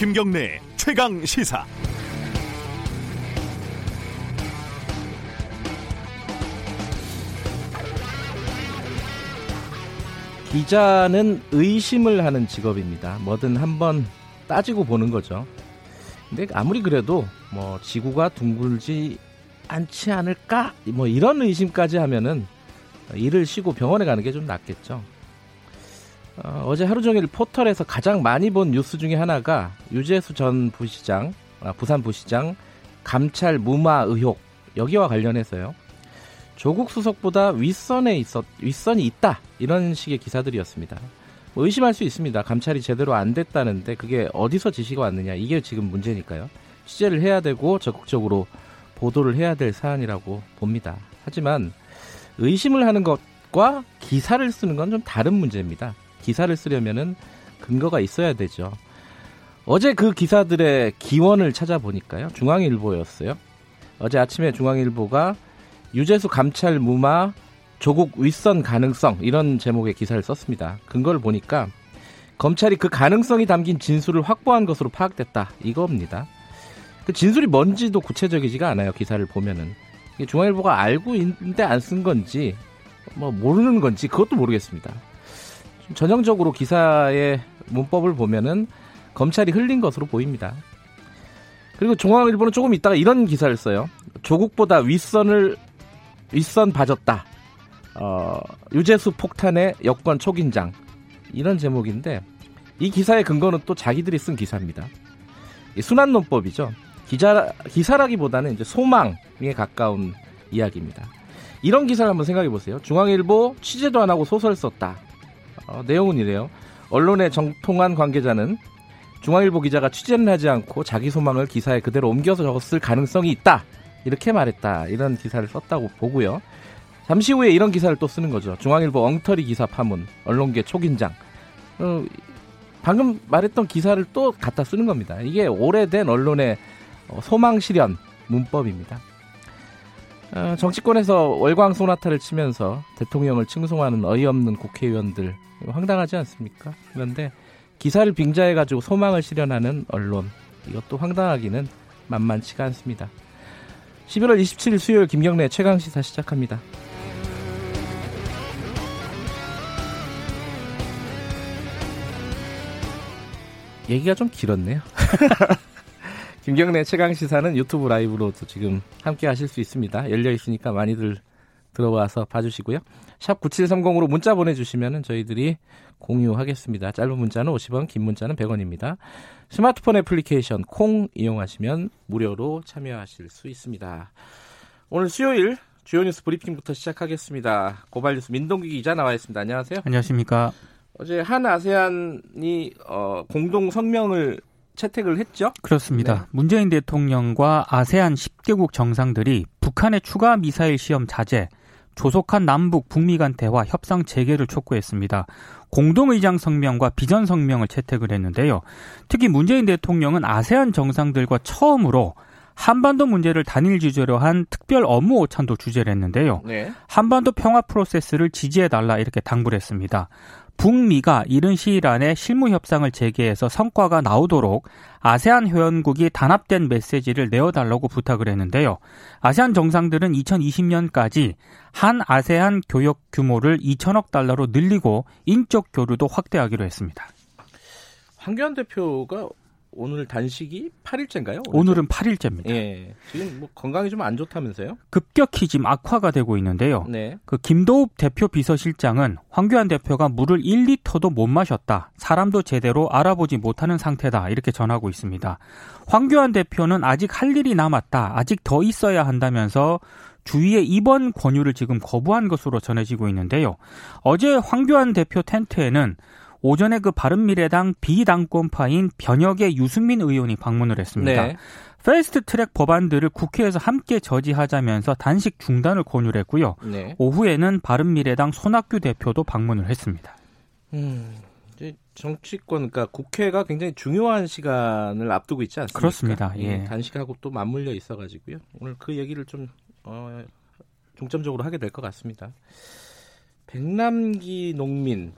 김경래 최강 시사. 기자는 의심을 하는 직업입니다. 뭐든 한번 따지고 보는 거죠. 근데 아무리 그래도 뭐 지구가 둥글지 않지 않을까? 뭐 이런 의심까지 하면은 일을 쉬고 병원에 가는 게 좀 낫겠죠. 어, 제 하루 종일 포털에서 가장 많이 본 뉴스 중에 하나가 유재수 전 부시장, 아, 부산 부시장 감찰 무마 의혹 여기와 관련해서요. 조국 수석보다 윗선에 있었 윗선이 있다 이런 식의 기사들이었습니다. 뭐 의심할 수 있습니다. 감찰이 제대로 안 됐다는데 그게 어디서 지시가 왔느냐 이게 지금 문제니까요. 취재를 해야 되고 적극적으로 보도를 해야 될 사안이라고 봅니다. 하지만 의심을 하는 것과 기사를 쓰는 건 좀 다른 문제입니다. 기사를 쓰려면은 근거가 있어야 되죠. 어제 그 기사들의 기원을 찾아보니까요. 중앙일보였어요. 어제 아침에 중앙일보가 유재수 감찰 무마 조국 윗선 가능성 이런 제목의 기사를 썼습니다. 근거를 보니까 검찰이 그 가능성이 담긴 진술을 확보한 것으로 파악됐다 이겁니다. 그 진술이 뭔지도 구체적이지가 않아요. 기사를 보면은 중앙일보가 알고 있는데 안 쓴 건지 뭐 모르는 건지 그것도 모르겠습니다. 전형적으로 기사의 문법을 보면은 검찰이 흘린 것으로 보입니다. 그리고 중앙일보는 조금 있다가 이런 기사를 써요. 조국보다 윗선을 윗선 봐줬다. 어, 유재수 폭탄의 여권 초긴장 이런 제목인데 이 기사의 근거는 또 자기들이 쓴 기사입니다. 순환 논법이죠. 기자 기사라기보다는 이제 소망에 가까운 이야기입니다. 이런 기사를 한번 생각해 보세요. 중앙일보 취재도 안 하고 소설 썼다. 어, 내용은 이래요. 언론의 정통한 관계자는 중앙일보 기자가 취재는 하지 않고 자기 소망을 기사에 그대로 옮겨서 적었을 가능성이 있다. 이렇게 말했다. 이런 기사를 썼다고 보고요. 잠시 후에 이런 기사를 또 쓰는 거죠. 중앙일보 엉터리 기사 파문, 언론계 초긴장. 어, 방금 말했던 기사를 또 갖다 쓰는 겁니다. 이게 오래된 언론의 어, 소망 실현 문법입니다. 어, 정치권에서 월광 소나타를 치면서 대통령을 칭송하는 어이없는 국회의원들 황당하지 않습니까? 그런데 기사를 빙자해 가지고 소망을 실현하는 언론 이것도 황당하기는 만만치가 않습니다. 11월 27일 수요일 김경래 최강 시사 시작합니다. 얘기가 좀 길었네요. 김경래 최강 시사는 유튜브 라이브로도 지금 함께 하실 수 있습니다. 열려 있으니까 많이들 들어와서 봐주시고요. 샵 9730으로 문자 보내주시면 저희들이 공유하겠습니다. 짧은 문자는 50원, 긴 문자는 100원입니다. 스마트폰 애플리케이션 콩 이용하시면 무료로 참여하실 수 있습니다. 오늘 수요일 주요 뉴스 브리핑부터 시작하겠습니다. 고발 뉴스 민동기 기자 나와 있습니다. 안녕하세요. 안녕하십니까. 어제 한 아세안이 어, 공동 성명을 채택을 했죠? 그렇습니다. 네. 문재인 대통령과 아세안 10개국 정상들이 북한의 추가 미사일 시험 자제, 조속한 남북 북미 간 대화 협상 재개를 촉구했습니다. 공동의장 성명과 비전 성명을 채택을 했는데요. 특히 문재인 대통령은 아세안 정상들과 처음으로 한반도 문제를 단일 주제로 한 특별 업무 오찬도 주재를 했는데요. 네. 한반도 평화 프로세스를 지지해달라 이렇게 당부를 했습니다. 북미가 이른 시일 안에 실무 협상을 재개해서 성과가 나오도록 아세안 회원국이 단합된 메시지를 내어달라고 부탁을 했는데요. 아세안 정상들은 2020년까지 한 아세안 교역 규모를 2천억 달러로 늘리고 인적 교류도 확대하기로 했습니다. 황교안 대표가 오늘 단식이 8일째인가요? 오늘은 8일째입니다. 예. 지금 뭐 건강이 좀 안 좋다면서요? 급격히 지금 악화가 되고 있는데요. 네. 그 김도읍 대표 비서실장은 황교안 대표가 물을 1리터도 못 마셨다. 사람도 제대로 알아보지 못하는 상태다. 이렇게 전하고 있습니다. 황교안 대표는 아직 할 일이 남았다. 아직 더 있어야 한다면서 주위의 입원 권유를 지금 거부한 것으로 전해지고 있는데요. 어제 황교안 대표 텐트에는 오전에 그 바른미래당 비당권파인 변혁의 유승민 의원이 방문을 했습니다. 네. 패스트 트랙 법안들을 국회에서 함께 저지하자면서 단식 중단을 권유를 했고요. 네. 오후에는 바른미래당 손학규 대표도 방문을 했습니다. 음, 정치권, 그러니까 국회가 굉장히 중요한 시간을 앞두고 있지 않습니까? 그렇습니다. 예. 예. 단식하고 또 맞물려 있어가지고요. 오늘 그 얘기를 좀 어, 중점적으로 하게 될 것 같습니다. 백남기 농민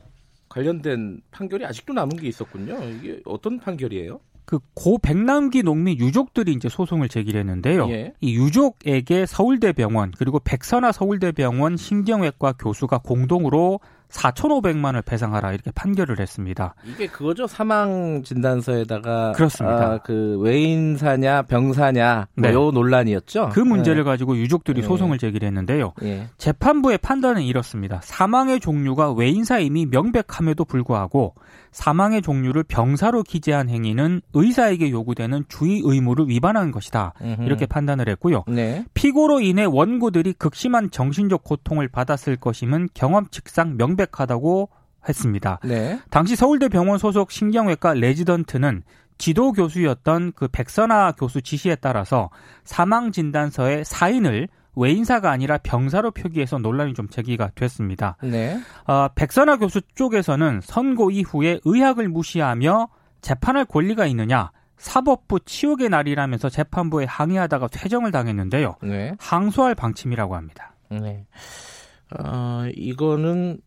관련된 판결이 아직도 남은 게 있었군요. 이게 어떤 판결이에요? 그고 백남기 농민 유족들이 이제 소송을 제기했는데요. 예. 이 유족에게 서울대병원 그리고 백선아 서울대병원 신경외과 교수가 공동으로 4,500만 원을 배상하라 이렇게 판결을 했습니다. 이게 그거죠. 사망 진단서에다가 그렇습니다. 아, 그 외인사냐 병사냐 뭐 네. 요 논란이었죠. 그 문제를 네. 가지고 유족들이 네. 소송을 제기했는데요. 네. 재판부의 판단은 이렇습니다. 사망의 종류가 외인사임이 명백함에도 불구하고 사망의 종류를 병사로 기재한 행위는 의사에게 요구되는 주의 의무를 위반한 것이다. 음흠. 이렇게 판단을 했고요. 네. 피고로 인해 원고들이 극심한 정신적 고통을 받았을 것임은 경험칙상 명백 하다고 했습니다. 네. 당시 서울대 병원 소속 신경외과 레지던트는 지도 교수였던 그 백선아 교수 지시에 따라서 사망 진단서에 사인을 외인사가 아니라 병사로 표기해서 논란이 좀 제기가 됐습니다. 네. 어, 백선아 교수 쪽에서는 선고 이후에 의학을 무시하며 재판할 권리가 있느냐 사법부 치욕의 날이라면서 재판부에 항의하다가 퇴정을 당했는데요. 네. 항소할 방침이라고 합니다. 네. 어, 이거는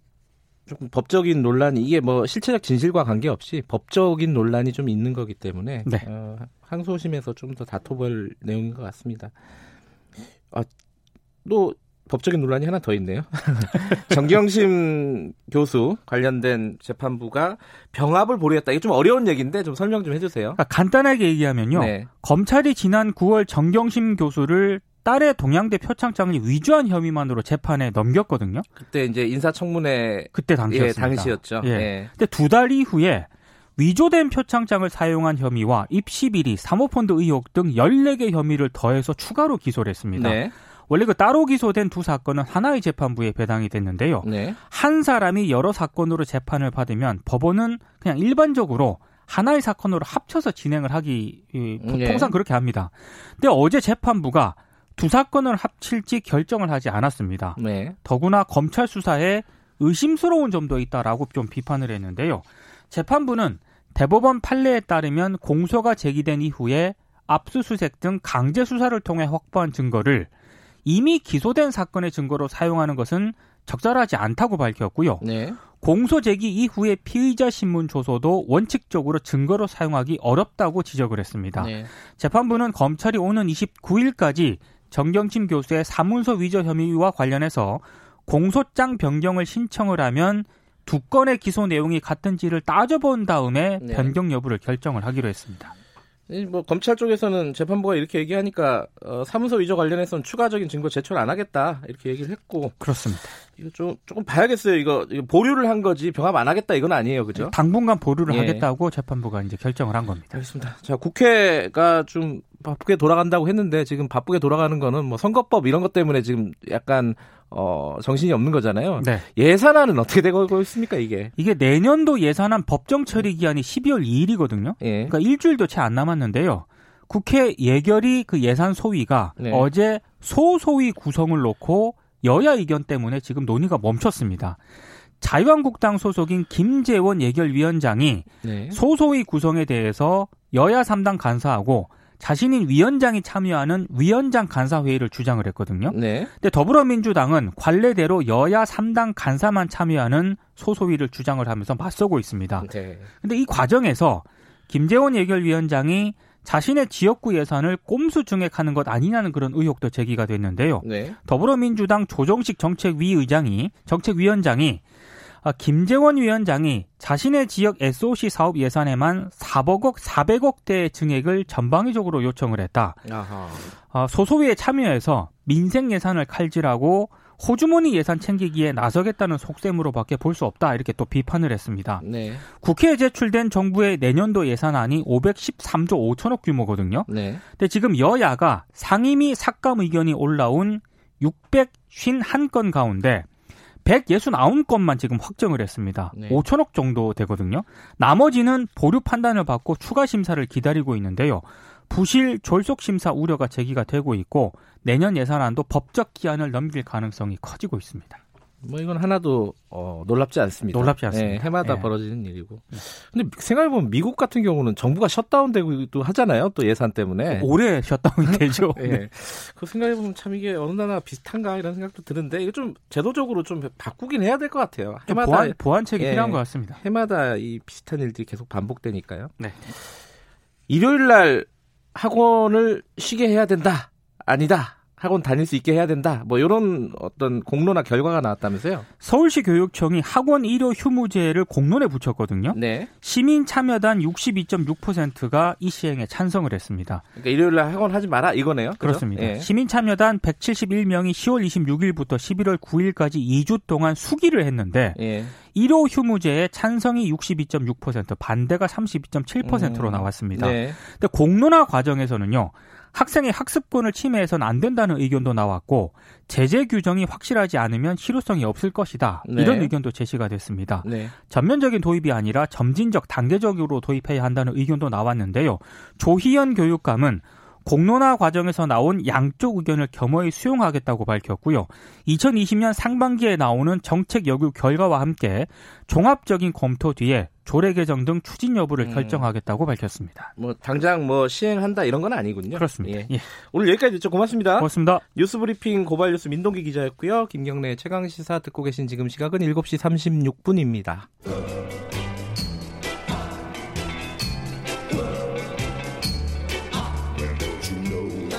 조금 법적인 논란이 이게 뭐 실체적 진실과 관계없이 법적인 논란이 좀 있는 거기 때문에 네. 어, 항소심에서 좀 더 다퉈볼 내용인 것 같습니다. 아, 또 법적인 논란이 하나 더 있네요. 정경심 교수 관련된 재판부가 병합을 보류했다. 이게 좀 어려운 얘기인데 좀 설명 좀 해주세요. 그러니까 간단하게 얘기하면요. 네. 검찰이 지난 9월 정경심 교수를 딸의 동양대 표창장을 위조한 혐의만으로 재판에 넘겼거든요. 그때 이제 인사청문회 그때 당시였습니다. 예, 당시였죠. 예. 예. 근데 두 달 이후에 위조된 표창장을 사용한 혐의와 입시 비리, 사모펀드 의혹 등 14개 혐의를 더해서 추가로 기소를 했습니다. 네. 원래 그 따로 기소된 두 사건은 하나의 재판부에 배당이 됐는데요. 네. 한 사람이 여러 사건으로 재판을 받으면 법원은 그냥 일반적으로 하나의 사건으로 합쳐서 진행을 하기 네. 통상 그렇게 합니다. 근데 어제 재판부가 두 사건을 합칠지 결정을 하지 않았습니다. 네. 더구나 검찰 수사에 의심스러운 점도 있다라고 좀 비판을 했는데요. 재판부는 대법원 판례에 따르면 공소가 제기된 이후에 압수수색 등 강제 수사를 통해 확보한 증거를 이미 기소된 사건의 증거로 사용하는 것은 적절하지 않다고 밝혔고요. 네. 공소 제기 이후에 피의자 신문 조서도 원칙적으로 증거로 사용하기 어렵다고 지적을 했습니다. 네. 재판부는 검찰이 오는 29일까지 정경심 교수의 사문서 위조 혐의와 관련해서 공소장 변경을 신청을 하면 두 건의 기소 내용이 같은지를 따져본 다음에 네. 변경 여부를 결정을 하기로 했습니다. 뭐 검찰 쪽에서는 재판부가 이렇게 얘기하니까 어, 사무소 위조 관련해서는 추가적인 증거 제출 안 하겠다 이렇게 얘기를 했고 그렇습니다. 이거 좀 조금 봐야겠어요. 이거, 이거 보류를 한 거지 병합 안 하겠다 이건 아니에요, 그죠? 당분간 보류를 예. 하겠다고 재판부가 이제 결정을 한 겁니다. 알겠습니다. 자 국회가 좀 바쁘게 돌아간다고 했는데 지금 바쁘게 돌아가는 거는 뭐 선거법 이런 것 때문에 지금 약간 어, 정신이 없는 거잖아요. 네. 예산안은 어떻게 되고 있습니까, 이게? 이게 내년도 예산안 법정 처리 기한이 12월 2일이거든요. 예. 그러니까 일주일도 채 안 남았는데요. 국회 예결위 그 예산 소위가 네. 어제 소소위 구성을 놓고 여야 의견 때문에 지금 논의가 멈췄습니다. 자유한국당 소속인 김재원 예결위원장이 네. 소소위 구성에 대해서 여야 3당 간사하고 자신인 위원장이 참여하는 위원장 간사회의를 주장을 했거든요. 네. 근데 더불어민주당은 관례대로 여야 3당 간사만 참여하는 소소위를 주장을 하면서 맞서고 있습니다. 네. 근데 이 과정에서 김재원 예결위원장이 자신의 지역구 예산을 꼼수 증액하는 것 아니냐는 그런 의혹도 제기가 됐는데요. 네. 더불어민주당 조정식 정책위 의장이 정책위원장이 아, 김재원 위원장이 자신의 지역 SOC 사업 예산에만 400억, 400억대 증액을 전방위적으로 요청을 했다. 아하. 아, 소소위에 참여해서 민생 예산을 칼질하고 호주머니 예산 챙기기에 나서겠다는 속셈으로밖에 볼 수 없다 이렇게 또 비판을 했습니다. 네. 국회에 제출된 정부의 내년도 예산안이 513조 5천억 규모거든요. 네. 근데 지금 여야가 상임위 삭감 의견이 올라온 651건 가운데 169건만 지금 확정을 했습니다. 네. 5천억 정도 되거든요. 나머지는 보류 판단을 받고 추가 심사를 기다리고 있는데요. 부실 졸속 심사 우려가 제기가 되고 있고 내년 예산안도 법적 기한을 넘길 가능성이 커지고 있습니다. 뭐 이건 하나도 어, 놀랍지 않습니다. 놀랍지 않습니다. 네, 해마다 네. 벌어지는 일이고. 근데 생각해보면 미국 같은 경우는 정부가 셧다운되고 하잖아요. 또 예산 때문에. 올해 셧다운이 되죠. 네. 네. 그 생각해보면 참 이게 어느 나라 비슷한가 이런 생각도 드는데 이거 좀 제도적으로 좀 바꾸긴 해야 될 것 같아요. 해마다 보완, 보완책이 예, 필요한 것 같습니다. 해마다 이 비슷한 일들이 계속 반복되니까요. 네. 일요일 날 학원을 쉬게 해야 된다. 아니다. 학원 다닐 수 있게 해야 된다. 뭐 이런 어떤 공론화 결과가 나왔다면서요? 서울시 교육청이 학원 일요 휴무제를 공론에 붙였거든요. 네. 시민 참여단 62.6%가 이 시행에 찬성을 했습니다. 그러니까 일요일 날 학원 하지 마라 이거네요. 그죠? 그렇습니다. 예. 시민 참여단 171명이 10월 26일부터 11월 9일까지 2주 동안 수기를 했는데 예. 1호 휴무제에 찬성이 62.6%, 반대가 32.7%로 음, 나왔습니다. 네. 근데 공론화 과정에서는요. 학생의 학습권을 침해해서는 안 된다는 의견도 나왔고 제재 규정이 확실하지 않으면 실효성이 없을 것이다. 네. 이런 의견도 제시가 됐습니다. 네. 전면적인 도입이 아니라 점진적 단계적으로 도입해야 한다는 의견도 나왔는데요. 조희연 교육감은 공론화 과정에서 나온 양쪽 의견을 겸허히 수용하겠다고 밝혔고요. 2020년 상반기에 나오는 정책 여부 결과와 함께 종합적인 검토 뒤에 조례 개정 등 추진 여부를 음. 결정하겠다고 밝혔습니다. 뭐 당장 뭐 시행한다 이런 건 아니군요. 그렇습니다. 예. 예. 오늘 여기까지 듣죠. 고맙습니다. 고맙습니다. 뉴스 브리핑 고발 뉴스 민동기 기자였고요. 김경래 최강 시사 듣고 계신 지금 시각은 7시 36분입니다.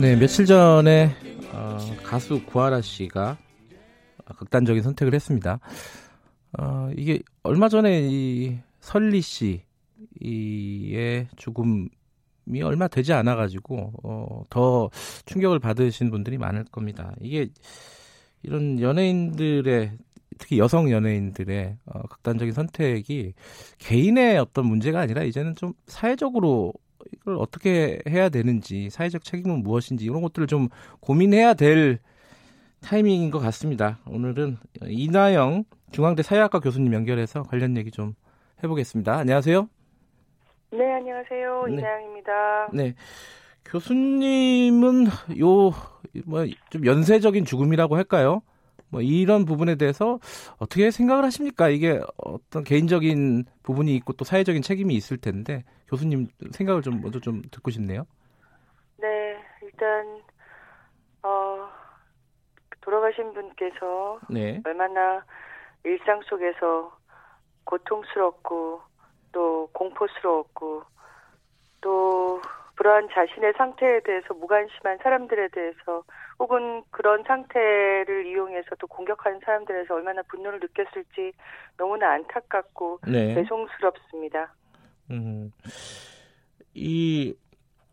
네, 며칠 전에 어, 가수 구하라 씨가 극단적인 선택을 했습니다. 어, 이게 얼마 전에 이 설리 씨의 죽음이 얼마 되지 않아 가지고 어, 더 충격을 받으신 분들이 많을 겁니다. 이게 이런 연예인들의 특히 여성 연예인들의 어, 극단적인 선택이 개인의 어떤 문제가 아니라 이제는 좀 사회적으로 이걸 어떻게 해야 되는지 사회적 책임은 무엇인지 이런 것들을 좀 고민해야 될 타이밍인 것 같습니다. 오늘은 이나영 중앙대 사회학과 교수님 연결해서 관련 얘기 좀 해보겠습니다. 안녕하세요. 네, 안녕하세요. 네. 이나영입니다. 네, 교수님은 요 뭐 좀 연쇄적인 죽음이라고 할까요? 뭐 이런 부분에 대해서 어떻게 생각을 하십니까? 이게 어떤 개인적인 부분이 있고 또 사회적인 책임이 있을 텐데 교수님 생각을 좀 먼저 좀 듣고 싶네요. 네, 일단 어 돌아가신 분께서 네, 얼마나 일상 속에서 고통스럽고 또 공포스러웠고 또 그러한 자신의 상태에 대해서 무관심한 사람들에 대해서 혹은 그런 상태를 이용해서 또 공격하는 사람들에서 얼마나 분노를 느꼈을지 너무나 안타깝고 네. 죄송스럽습니다. 음, 이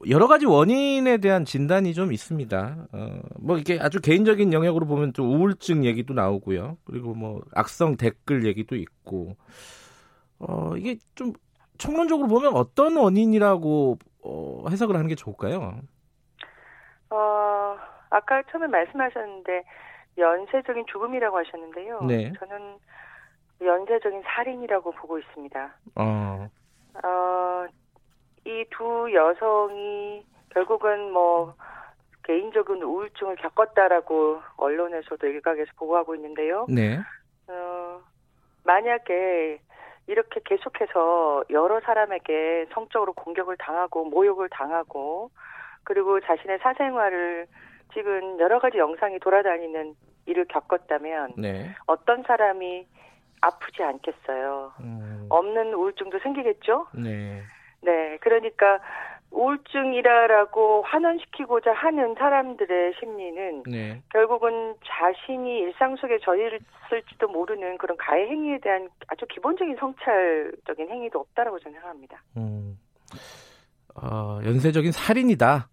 여러 가지 원인에 대한 진단이 좀 있습니다. 어, 뭐 이게 아주 개인적인 영역으로 보면 좀 우울증 얘기도 나오고요. 그리고 뭐 악성 댓글 얘기도 있고, 어, 이게 좀 총론적으로 보면 어떤 원인이라고 어, 해석을 하는 게 좋을까요? 어, 아까 처음에 말씀하셨는데 연쇄적인 죽음이라고 하셨는데요. 네. 저는 연쇄적인 살인이라고 보고 있습니다. 어, 어, 이 두 여성이 결국은 뭐 개인적인 우울증을 겪었다라고 언론에서도 일각에서 보고하고 있는데요. 네, 어, 만약에 이렇게 계속해서 여러 사람에게 성적으로 공격을 당하고 모욕을 당하고 그리고 자신의 사생활을 찍은 여러 가지 영상이 돌아다니는 일을 겪었다면 네. 어떤 사람이 아프지 않겠어요. 음, 없는 우울증도 생기겠죠? 네. 네. 그러니까 우울증이라고 환원시키고자 하는 사람들의 심리는 네. 결국은 자신이 일상 속에 저질렀을지도 모르는 그런 가해 행위에 대한 아주 기본적인 성찰적인 행위도 없다라고 저는 생각합니다. 음, 어, 연쇄적인 살인이다.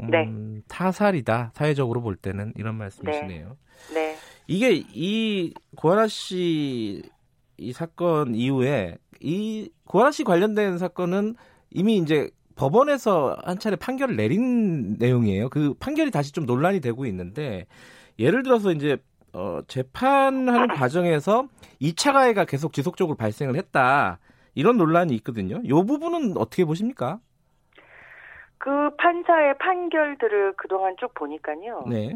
음, 네. 타살이다. 사회적으로 볼 때는 이런 말씀이시네요. 네. 이게 이 고아라 씨 이 사건 이후에 이 고아라 씨 관련된 사건은 이미 이제 법원에서 한 차례 판결을 내린 내용이에요. 그 판결이 다시 좀 논란이 되고 있는데 예를 들어서 이제 어 재판하는 과정에서 2차 가해가 계속 지속적으로 발생을 했다. 이런 논란이 있거든요. 이 부분은 어떻게 보십니까? 그 판사의 판결들을 그동안 쭉 보니까요. 네.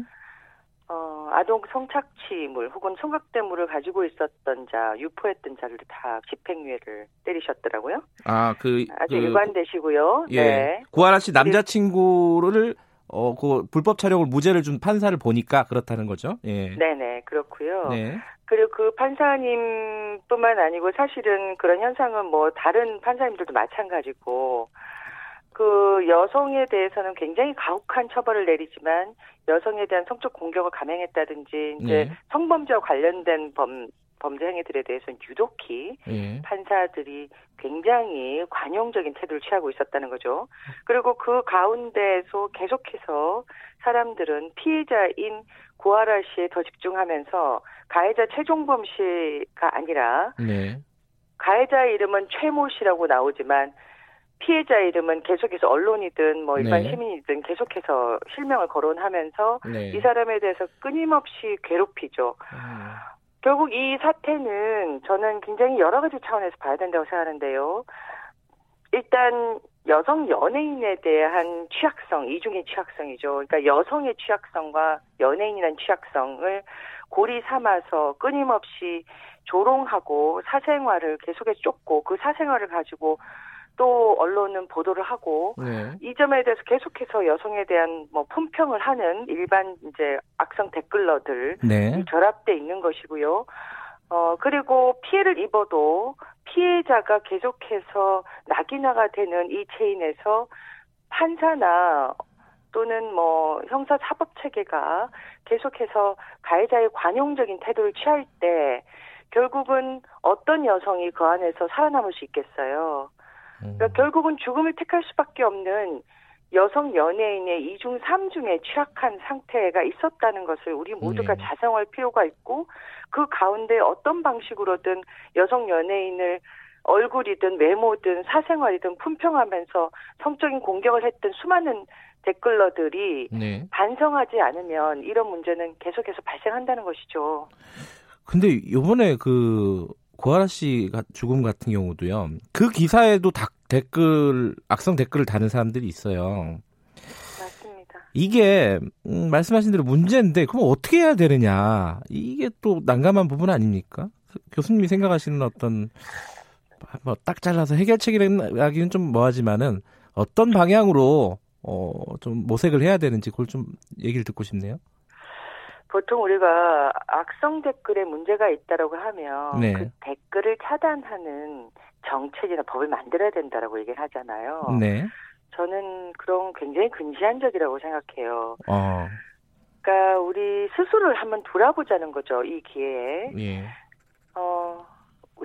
어, 아동 성착취물 혹은 성각대물을 가지고 있었던 자, 유포했던 자를 다 집행유예를 때리셨더라고요. 아, 그 아주 그, 일관되시고요. 예. 네. 구하라 씨 남자친구를 어, 그 불법 촬영을 무죄를 준 판사를 보니까 그렇다는 거죠. 예. 네네, 그렇고요. 네. 그리고 그 판사님뿐만 아니고 사실은 그런 현상은 뭐 다른 판사님들도 마찬가지고 그 여성에 대해서는 굉장히 가혹한 처벌을 내리지만 여성에 대한 성적 공격을 감행했다든지 이제 네. 성범죄와 관련된 범 범죄 행위들에 대해서는 유독히 예. 판사들이 굉장히 관용적인 태도를 취하고 있었다는 거죠. 그리고 그 가운데서 계속해서 사람들은 피해자인 구하라 씨에 더 집중하면서 가해자 최종범 씨가 아니라 네. 가해자 이름은 최모 씨라고 나오지만 피해자 이름은 계속해서 언론이든 뭐 일반 네. 시민이든 계속해서 실명을 거론하면서 네. 이 사람에 대해서 끊임없이 괴롭히죠. 음. 결국 이 사태는 저는 굉장히 여러 가지 차원에서 봐야 된다고 생각하는데요. 일단 여성 연예인에 대한 취약성, 이중의 취약성이죠. 그러니까 여성의 취약성과 연예인이라는 취약성을 고리 삼아서 끊임없이 조롱하고 사생활을 계속해서 쫓고 그 사생활을 가지고 또 언론은 보도를 하고 네. 이 점에 대해서 계속해서 여성에 대한 뭐 품평을 하는 일반 이제 악성 댓글러들 네. 결합돼 있는 것이고요. 어, 그리고 피해를 입어도 피해자가 계속해서 낙인화가 되는 이 체인에서 판사나 또는 뭐 형사 사법 체계가 계속해서 가해자의 관용적인 태도를 취할 때 결국은 어떤 여성이 그 안에서 살아남을 수 있겠어요. 음. 그러니까 결국은 죽음을 택할 수밖에 없는 여성 연예인의 이중 삼중에 취약한 상태가 있었다는 것을 우리 모두가 네. 자성할 필요가 있고 그 가운데 어떤 방식으로든 여성 연예인을 얼굴이든 외모든 사생활이든 품평하면서 성적인 공격을 했던 수많은 댓글러들이 네. 반성하지 않으면 이런 문제는 계속해서 발생한다는 것이죠. 근데 요번에 그 고아라 씨 가- 죽음 같은 경우도요. 그 기사에도 다 댓글 악성 댓글을 다는 사람들이 있어요. 맞습니다. 이게 음, 말씀하신 대로 문제인데 그럼 어떻게 해야 되느냐 이게 또 난감한 부분 아닙니까? 교수님이 생각하시는 어떤 뭐 딱 잘라서 해결책이라기는 좀 뭐하지만은 어떤 방향으로 어, 좀 모색을 해야 되는지 그걸 좀 얘기를 듣고 싶네요. 보통 우리가 악성 댓글에 문제가 있다라고 하면 네. 그 댓글을 차단하는 정책이나 법을 만들어야 된다라고 얘기를 하잖아요. 네. 저는 그런 굉장히 근시안적이라고 생각해요. 어, 그러니까 우리 스스로를 한번 돌아보자는 거죠. 이 기회에. 예. 어,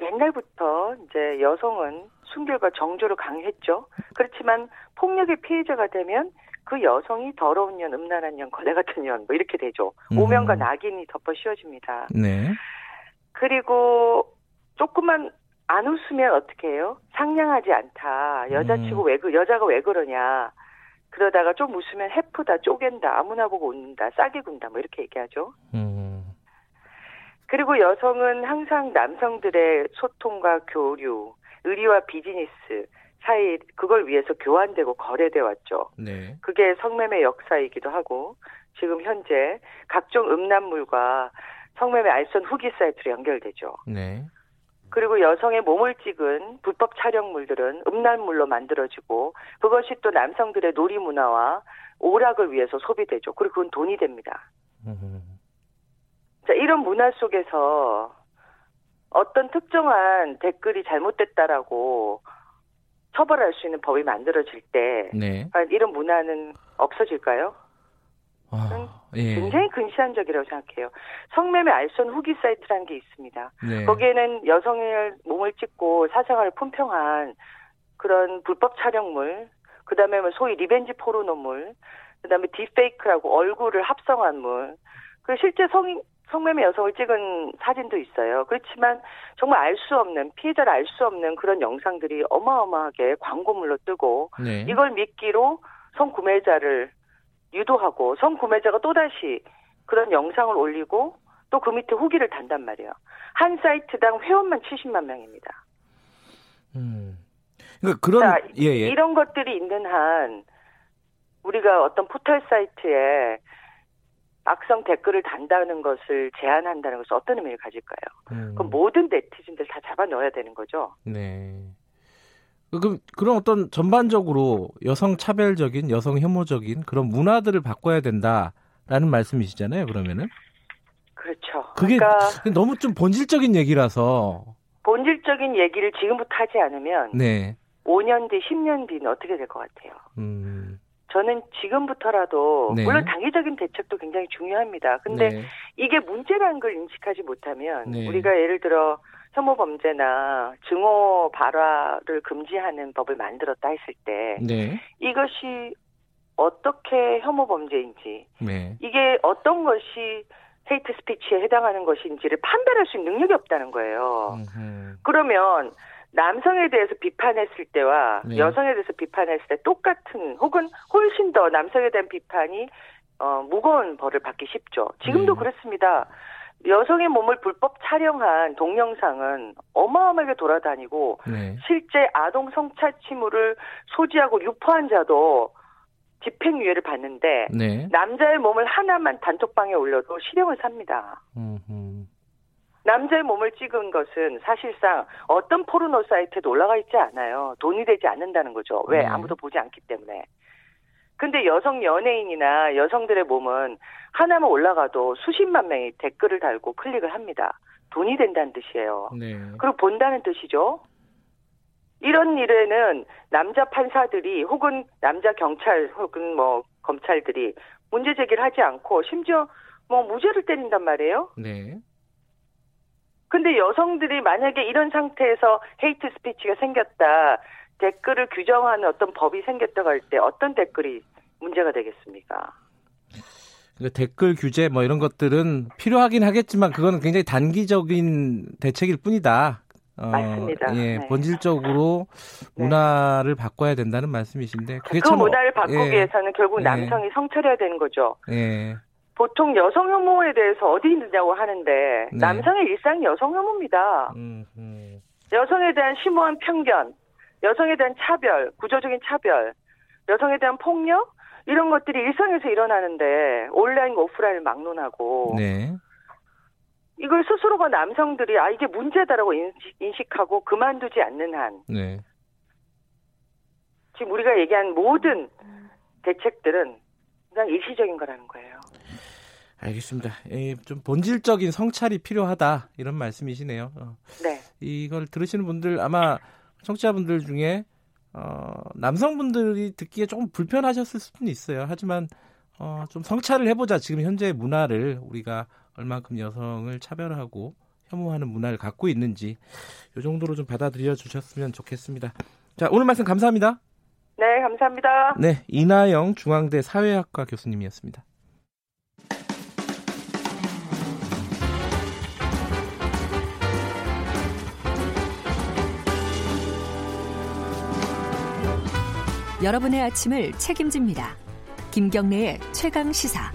옛날부터 이제 여성은 순결과 정조를 강했죠. 그렇지만 폭력의 피해자가 되면 그 여성이 더러운 년, 음란한 년, 걸레 같은 년, 뭐 이렇게 되죠. 음. 오명과 낙인이 덮어 씌워집니다. 네. 그리고 조금만 안 웃으면 어떻게 해요? 상냥하지 않다. 여자치고 음. 왜 그, 여자가 왜 그러냐. 그러다가 좀 웃으면 해프다, 쪼갠다, 아무나 보고 웃는다, 싸게 군다, 뭐 이렇게 얘기하죠. 음, 그리고 여성은 항상 남성들의 소통과 교류, 의리와 비즈니스 사이 그걸 위해서 교환되고 거래돼 왔죠. 네. 그게 성매매 역사이기도 하고 지금 현재 각종 음란물과 성매매 알선 후기 사이트로 연결되죠. 네. 그리고 여성의 몸을 찍은 불법 촬영물들은 음란물로 만들어지고 그것이 또 남성들의 놀이 문화와 오락을 위해서 소비되죠. 그리고 그건 돈이 됩니다. 음, 자, 이런 문화 속에서 어떤 특정한 댓글이 잘못됐다라고 처벌할 수 있는 법이 만들어질 때 네. 이런 문화는 없어질까요? 아, 예. 굉장히 근시안적이라고 생각해요. 성매매 알선 후기 사이트라는 게 있습니다. 네. 거기에는 여성의 몸을 찍고 사생활을 품평한 그런 불법 촬영물, 그 다음에 뭐 소위 revenge 포르노물, 그 다음에 딥페이크라고 얼굴을 합성한 물, 그 실제 성, 성매매 여성을 찍은 사진도 있어요. 그렇지만 정말 알 수 없는, 피해자를 알 수 없는 그런 영상들이 어마어마하게 광고물로 뜨고, 네. 이걸 미끼로 성구매자를 유도하고 성구매자가 또다시 그런 영상을 올리고 또 그 밑에 후기를 단단 말이에요. 한 사이트당 회원만 70만 명입니다. 음. 그러니까 그런 자, 예, 예. 이런 것들이 있는 한 우리가 어떤 포털 사이트에 악성 댓글을 단다는 것을 제한한다는 것은 어떤 의미를 가질까요? 음. 그럼 모든 네티즌들 다 잡아 넣어야 되는 거죠. 네. 그 그런 어떤 전반적으로 여성 차별적인 여성 혐오적인 그런 문화들을 바꿔야 된다라는 말씀이시잖아요. 그러면은 그렇죠. 그게 그러니까 너무 좀 본질적인 얘기라서 본질적인 얘기를 지금부터 하지 않으면 네. 5년 뒤, 10년 뒤는 어떻게 될 것 같아요? 음. 저는 지금부터라도 네. 물론 단기적인 대책도 굉장히 중요합니다. 근데 네. 이게 문제라는 걸 인식하지 못하면 네. 우리가 예를 들어 혐오 범죄나 증오 발화를 금지하는 법을 만들었다 했을 때 네. 이것이 어떻게 혐오 범죄인지 네. 이게 어떤 것이 헤이트 스피치에 해당하는 것인지를 판별할 수 있는 능력이 없다는 거예요. 음흠. 그러면 남성에 대해서 비판했을 때와 네. 여성에 대해서 비판했을 때 똑같은 혹은 훨씬 더 남성에 대한 비판이 어, 무거운 벌을 받기 쉽죠. 지금도 네. 그렇습니다. 여성의 몸을 불법 촬영한 동영상은 어마어마하게 돌아다니고 네. 실제 아동 성착취물을 소지하고 유포한 자도 집행유예를 받는데 네. 남자의 몸을 하나만 단톡방에 올려도 실형을 삽니다. 음흠. 남자의 몸을 찍은 것은 사실상 어떤 포르노 사이트에도 올라가 있지 않아요. 돈이 되지 않는다는 거죠. 왜? 네. 아무도 보지 않기 때문에. 근데 여성 연예인이나 여성들의 몸은 하나만 올라가도 수십만 명이 댓글을 달고 클릭을 합니다. 돈이 된다는 뜻이에요. 네. 그리고 본다는 뜻이죠. 이런 일에는 남자 판사들이 혹은 남자 경찰 혹은 뭐 검찰들이 문제 제기를 하지 않고 심지어 뭐 무죄를 때린단 말이에요. 네. 근데 여성들이 만약에 이런 상태에서 헤이트 스피치가 생겼다, 댓글을 규정하는 어떤 법이 생겼다고 할 때 어떤 댓글이 문제가 되겠습니까? 그 댓글 규제 뭐 이런 것들은 필요하긴 하겠지만 그거는 굉장히 단기적인 대책일 뿐이다. 어, 맞습니다. 예, 네. 본질적으로 네. 문화를 바꿔야 된다는 말씀이신데 그게 그참 어- 문화를 바꾸기 예, 위해서는 결국 예. 남성이 성찰해야 되는 거죠. 예. 보통 여성 혐오에 대해서 어디 있느냐고 하는데 네. 남성의 일상이 여성 혐오입니다. 음, 음. 여성에 대한 심오한 편견, 여성에 대한 차별, 구조적인 차별, 여성에 대한 폭력 이런 것들이 일상에서 일어나는데 온라인 오프라인을 막론하고 네. 이걸 스스로가 남성들이 아 이게 문제다라고 인식, 인식하고 그만두지 않는 한 네. 지금 우리가 얘기한 모든 대책들은 그냥 일시적인 거라는 거예요. 알겠습니다. 예, 좀 본질적인 성찰이 필요하다 이런 말씀이시네요. 어, 네. 이걸 들으시는 분들 아마 청취자분들 중에 어, 남성분들이 듣기에 조금 불편하셨을 수는 있어요. 하지만 어, 좀 성찰을 해보자. 지금 현재의 문화를 우리가 얼만큼 여성을 차별하고 혐오하는 문화를 갖고 있는지 이 정도로 좀 받아들여 주셨으면 좋겠습니다. 자 오늘 말씀 감사합니다. 네, 감사합니다. 네 이나영 중앙대 사회학과 교수님이었습니다. 여러분의 아침을 책임집니다. 김경래의 최강 시사.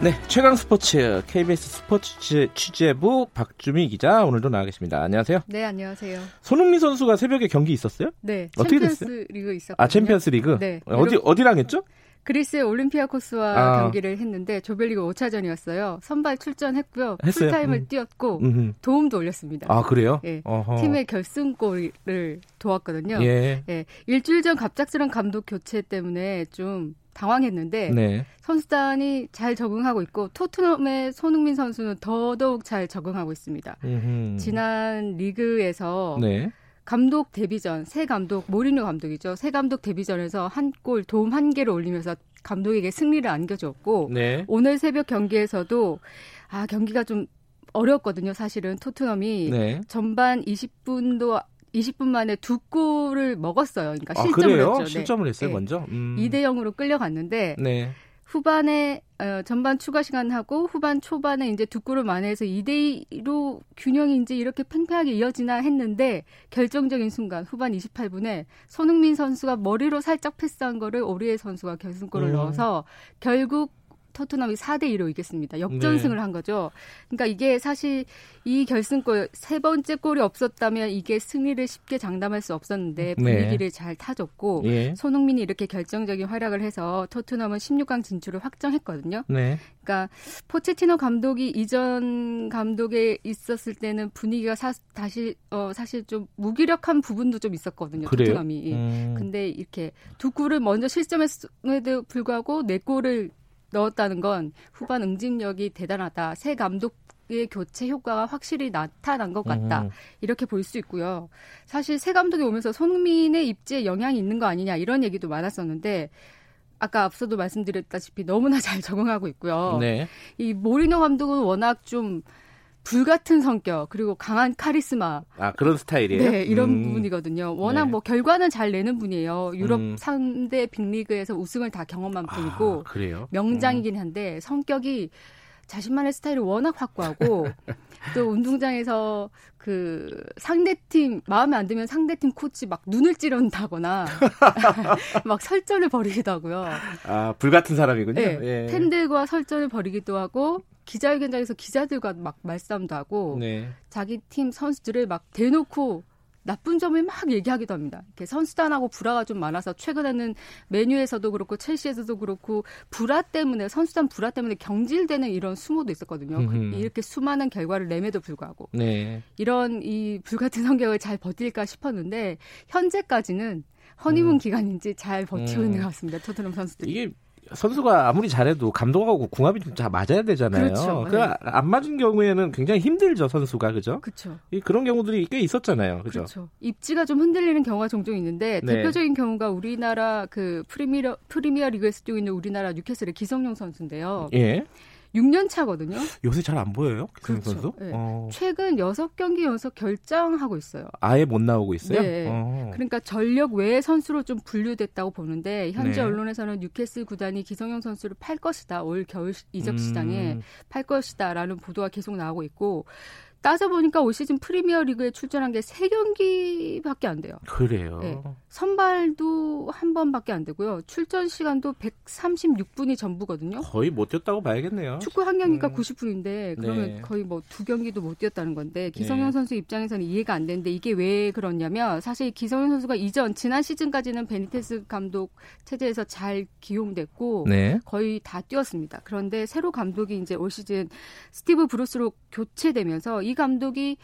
네, 최강 스포츠 KBS 스포츠 취재- 취재부 박주미 기자 오늘도 나와 계십니다. 안녕하세요. 네, 안녕하세요. 손흥민 선수가 새벽에 경기 있었어요? 네, 어떻게 챔피언스 리그 있었거든요. 아 챔피언스 리그. 네. 어디 어디랑 했죠? 그리스의 올림피아코스와 아. 경기를 했는데 조별리그 5차전이었어요. 선발 출전했고요. 했어요? 풀타임을 음. 뛰었고 음흠. 도움도 올렸습니다. 아 그래요? 예. 어허. 팀의 결승골을 도왔거든요. 예. 예, 일주일 전 갑작스런 감독 교체 때문에 좀 당황했는데 네. 선수단이 잘 적응하고 있고 토트넘의 손흥민 선수는 더더욱 잘 적응하고 있습니다. 음흠. 지난 리그에서 네. 감독 데뷔전 새 감독 모리뉴 감독이죠. 새 감독 데뷔전에서 한 골 도움 한 개를 올리면서 감독에게 승리를 안겨줬고 네. 오늘 새벽 경기에서도 아 경기가 좀 어려웠거든요. 사실은 토트넘이 네. 전반 20분도 20분 만에 두 골을 먹었어요. 그러니까 아 실점을 그래요? 했죠. 네. 실점을 했어요 네. 먼저. 음. 2대 0으로 끌려갔는데 네. 후반에 어, 전반 추가 시간 하고 후반 초반에 이제 두 골을 만회해서 2대 2로 균형이 이제 이렇게 팽팽하게 이어지나 했는데 결정적인 순간 후반 28분에 손흥민 선수가 머리로 살짝 패스한 거를 오리에 선수가 결승골을 음. 넣어서 결국 토트넘이 4대 2로 이겼습니다. 역전승을 네. 한 거죠. 그러니까 이게 사실 이 결승골 세 번째 골이 없었다면 이게 승리를 쉽게 장담할 수 없었는데 네. 분위기를 잘 타줬고 예. 손흥민이 이렇게 결정적인 활약을 해서 토트넘은 16강 진출을 확정했거든요. 네. 그러니까 포체티노 감독이 이전 감독에 있었을 때는 분위기가 사, 다시 어, 사실 좀 무기력한 부분도 좀 있었거든요. 그래요? 토트넘이. 음. 근데 이렇게 두 골을 먼저 실점했음에도 불구하고 네 골을 넣었다는 건 후반 응집력이 대단하다. 새 감독 의 교체 효과가 확실히 나타난 것 같다. 음. 이렇게 볼 수 있고요. 사실 새 감독이 오면서 손흥민의 입지에 영향이 있는 거 아니냐 이런 얘기도 많았었는데 아까 앞서도 말씀드렸다시피 너무나 잘 적응하고 있고요. 네. 이 모리노 감독은 워낙 좀 불같은 성격 그리고 강한 카리스마 아 그런 스타일이에요. 네, 이런 음. 부분이거든요. 워낙 네. 뭐 결과는 잘 내는 분이에요. 유럽 음. 3대 빅리그에서 우승을 다 경험한 분이고 아, 그래요. 명장이긴 한데 성격이 자신만의 스타일이 워낙 확고하고 또 운동장에서 그 상대팀 마음에 안 들면 상대팀 코치 막 눈을 찌른다거나 막 설전을 벌이기도 하고요. 아 불같은 사람이군요. 네, 예. 팬들과 설전을 벌이기도 하고 기자회견장에서 기자들과 막 말싸움도 하고 네. 자기 팀 선수들을 막 대놓고 나쁜 점을 막 얘기하기도 합니다. 이렇게 선수단하고 불화가 좀 많아서 최근에는 메뉴에서도 그렇고 첼시에서도 그렇고 불화 때문에 선수단 불화 때문에 경질되는 이런 수모도 있었거든요. 그 음흠. 이렇게 수많은 결과를 내매도 불구하고 네. 이런 이 불같은 성격을 잘 버틸까 싶었는데 현재까지는 허니문 음. 기간인지 잘 버티고 음. 있는 것 같습니다. 토트넘 선수들이. 이게 선수가 아무리 잘해도 감독하고 궁합이 좀 잘 맞아야 되잖아요. 그렇죠. 그안 맞은 경우에는 굉장히 힘들죠 선수가 그죠? 그렇죠. 이 그런 경우들이 꽤 있었잖아요, 그죠? 그렇죠. 입지가 좀 흔들리는 경우가 종종 있는데 네. 대표적인 경우가 우리나라 그 프리미어 프리미어 리그에서 뛰고 있는 우리나라 뉴캐슬의 기성용 선수인데요. 예. 6년 차거든요. 요새 잘 안 보여요, 그렇죠. 선수? 네. 어, 최근 6경기 연속 결장하고 있어요. 아예 못 나오고 있어요. 네. 어. 그러니까 전력 외의 선수로 좀 분류됐다고 보는데 현재 네. 언론에서는 뉴캐슬 구단이 기성용 선수를 팔 것이다. 올 겨울 시- 이적 음, 시장에 팔 것이다라는 보도가 계속 나오고 있고 따져보니까 올 시즌 프리미어 리그에 출전한 게 3경기밖에 안 돼요. 그래요. 네. 선발도 한 번밖에 안 되고요. 출전 시간도 136분이 전부거든요. 거의 못 뛰었다고 봐야겠네요. 축구 한 경기가 음. 90분인데 그러면 네. 거의 뭐 두 경기도 못 뛰었다는 건데 기성용 네. 선수 입장에서는 이해가 안 되는데 이게 왜 그러냐면 사실 기성용 선수가 이전 지난 시즌까지는 베니테스 감독 체제에서 잘 기용됐고 네. 거의 다 뛰었습니다. 그런데 새로 감독이 이제 올 시즌 스티브 브루스로 교체되면서 이 감독이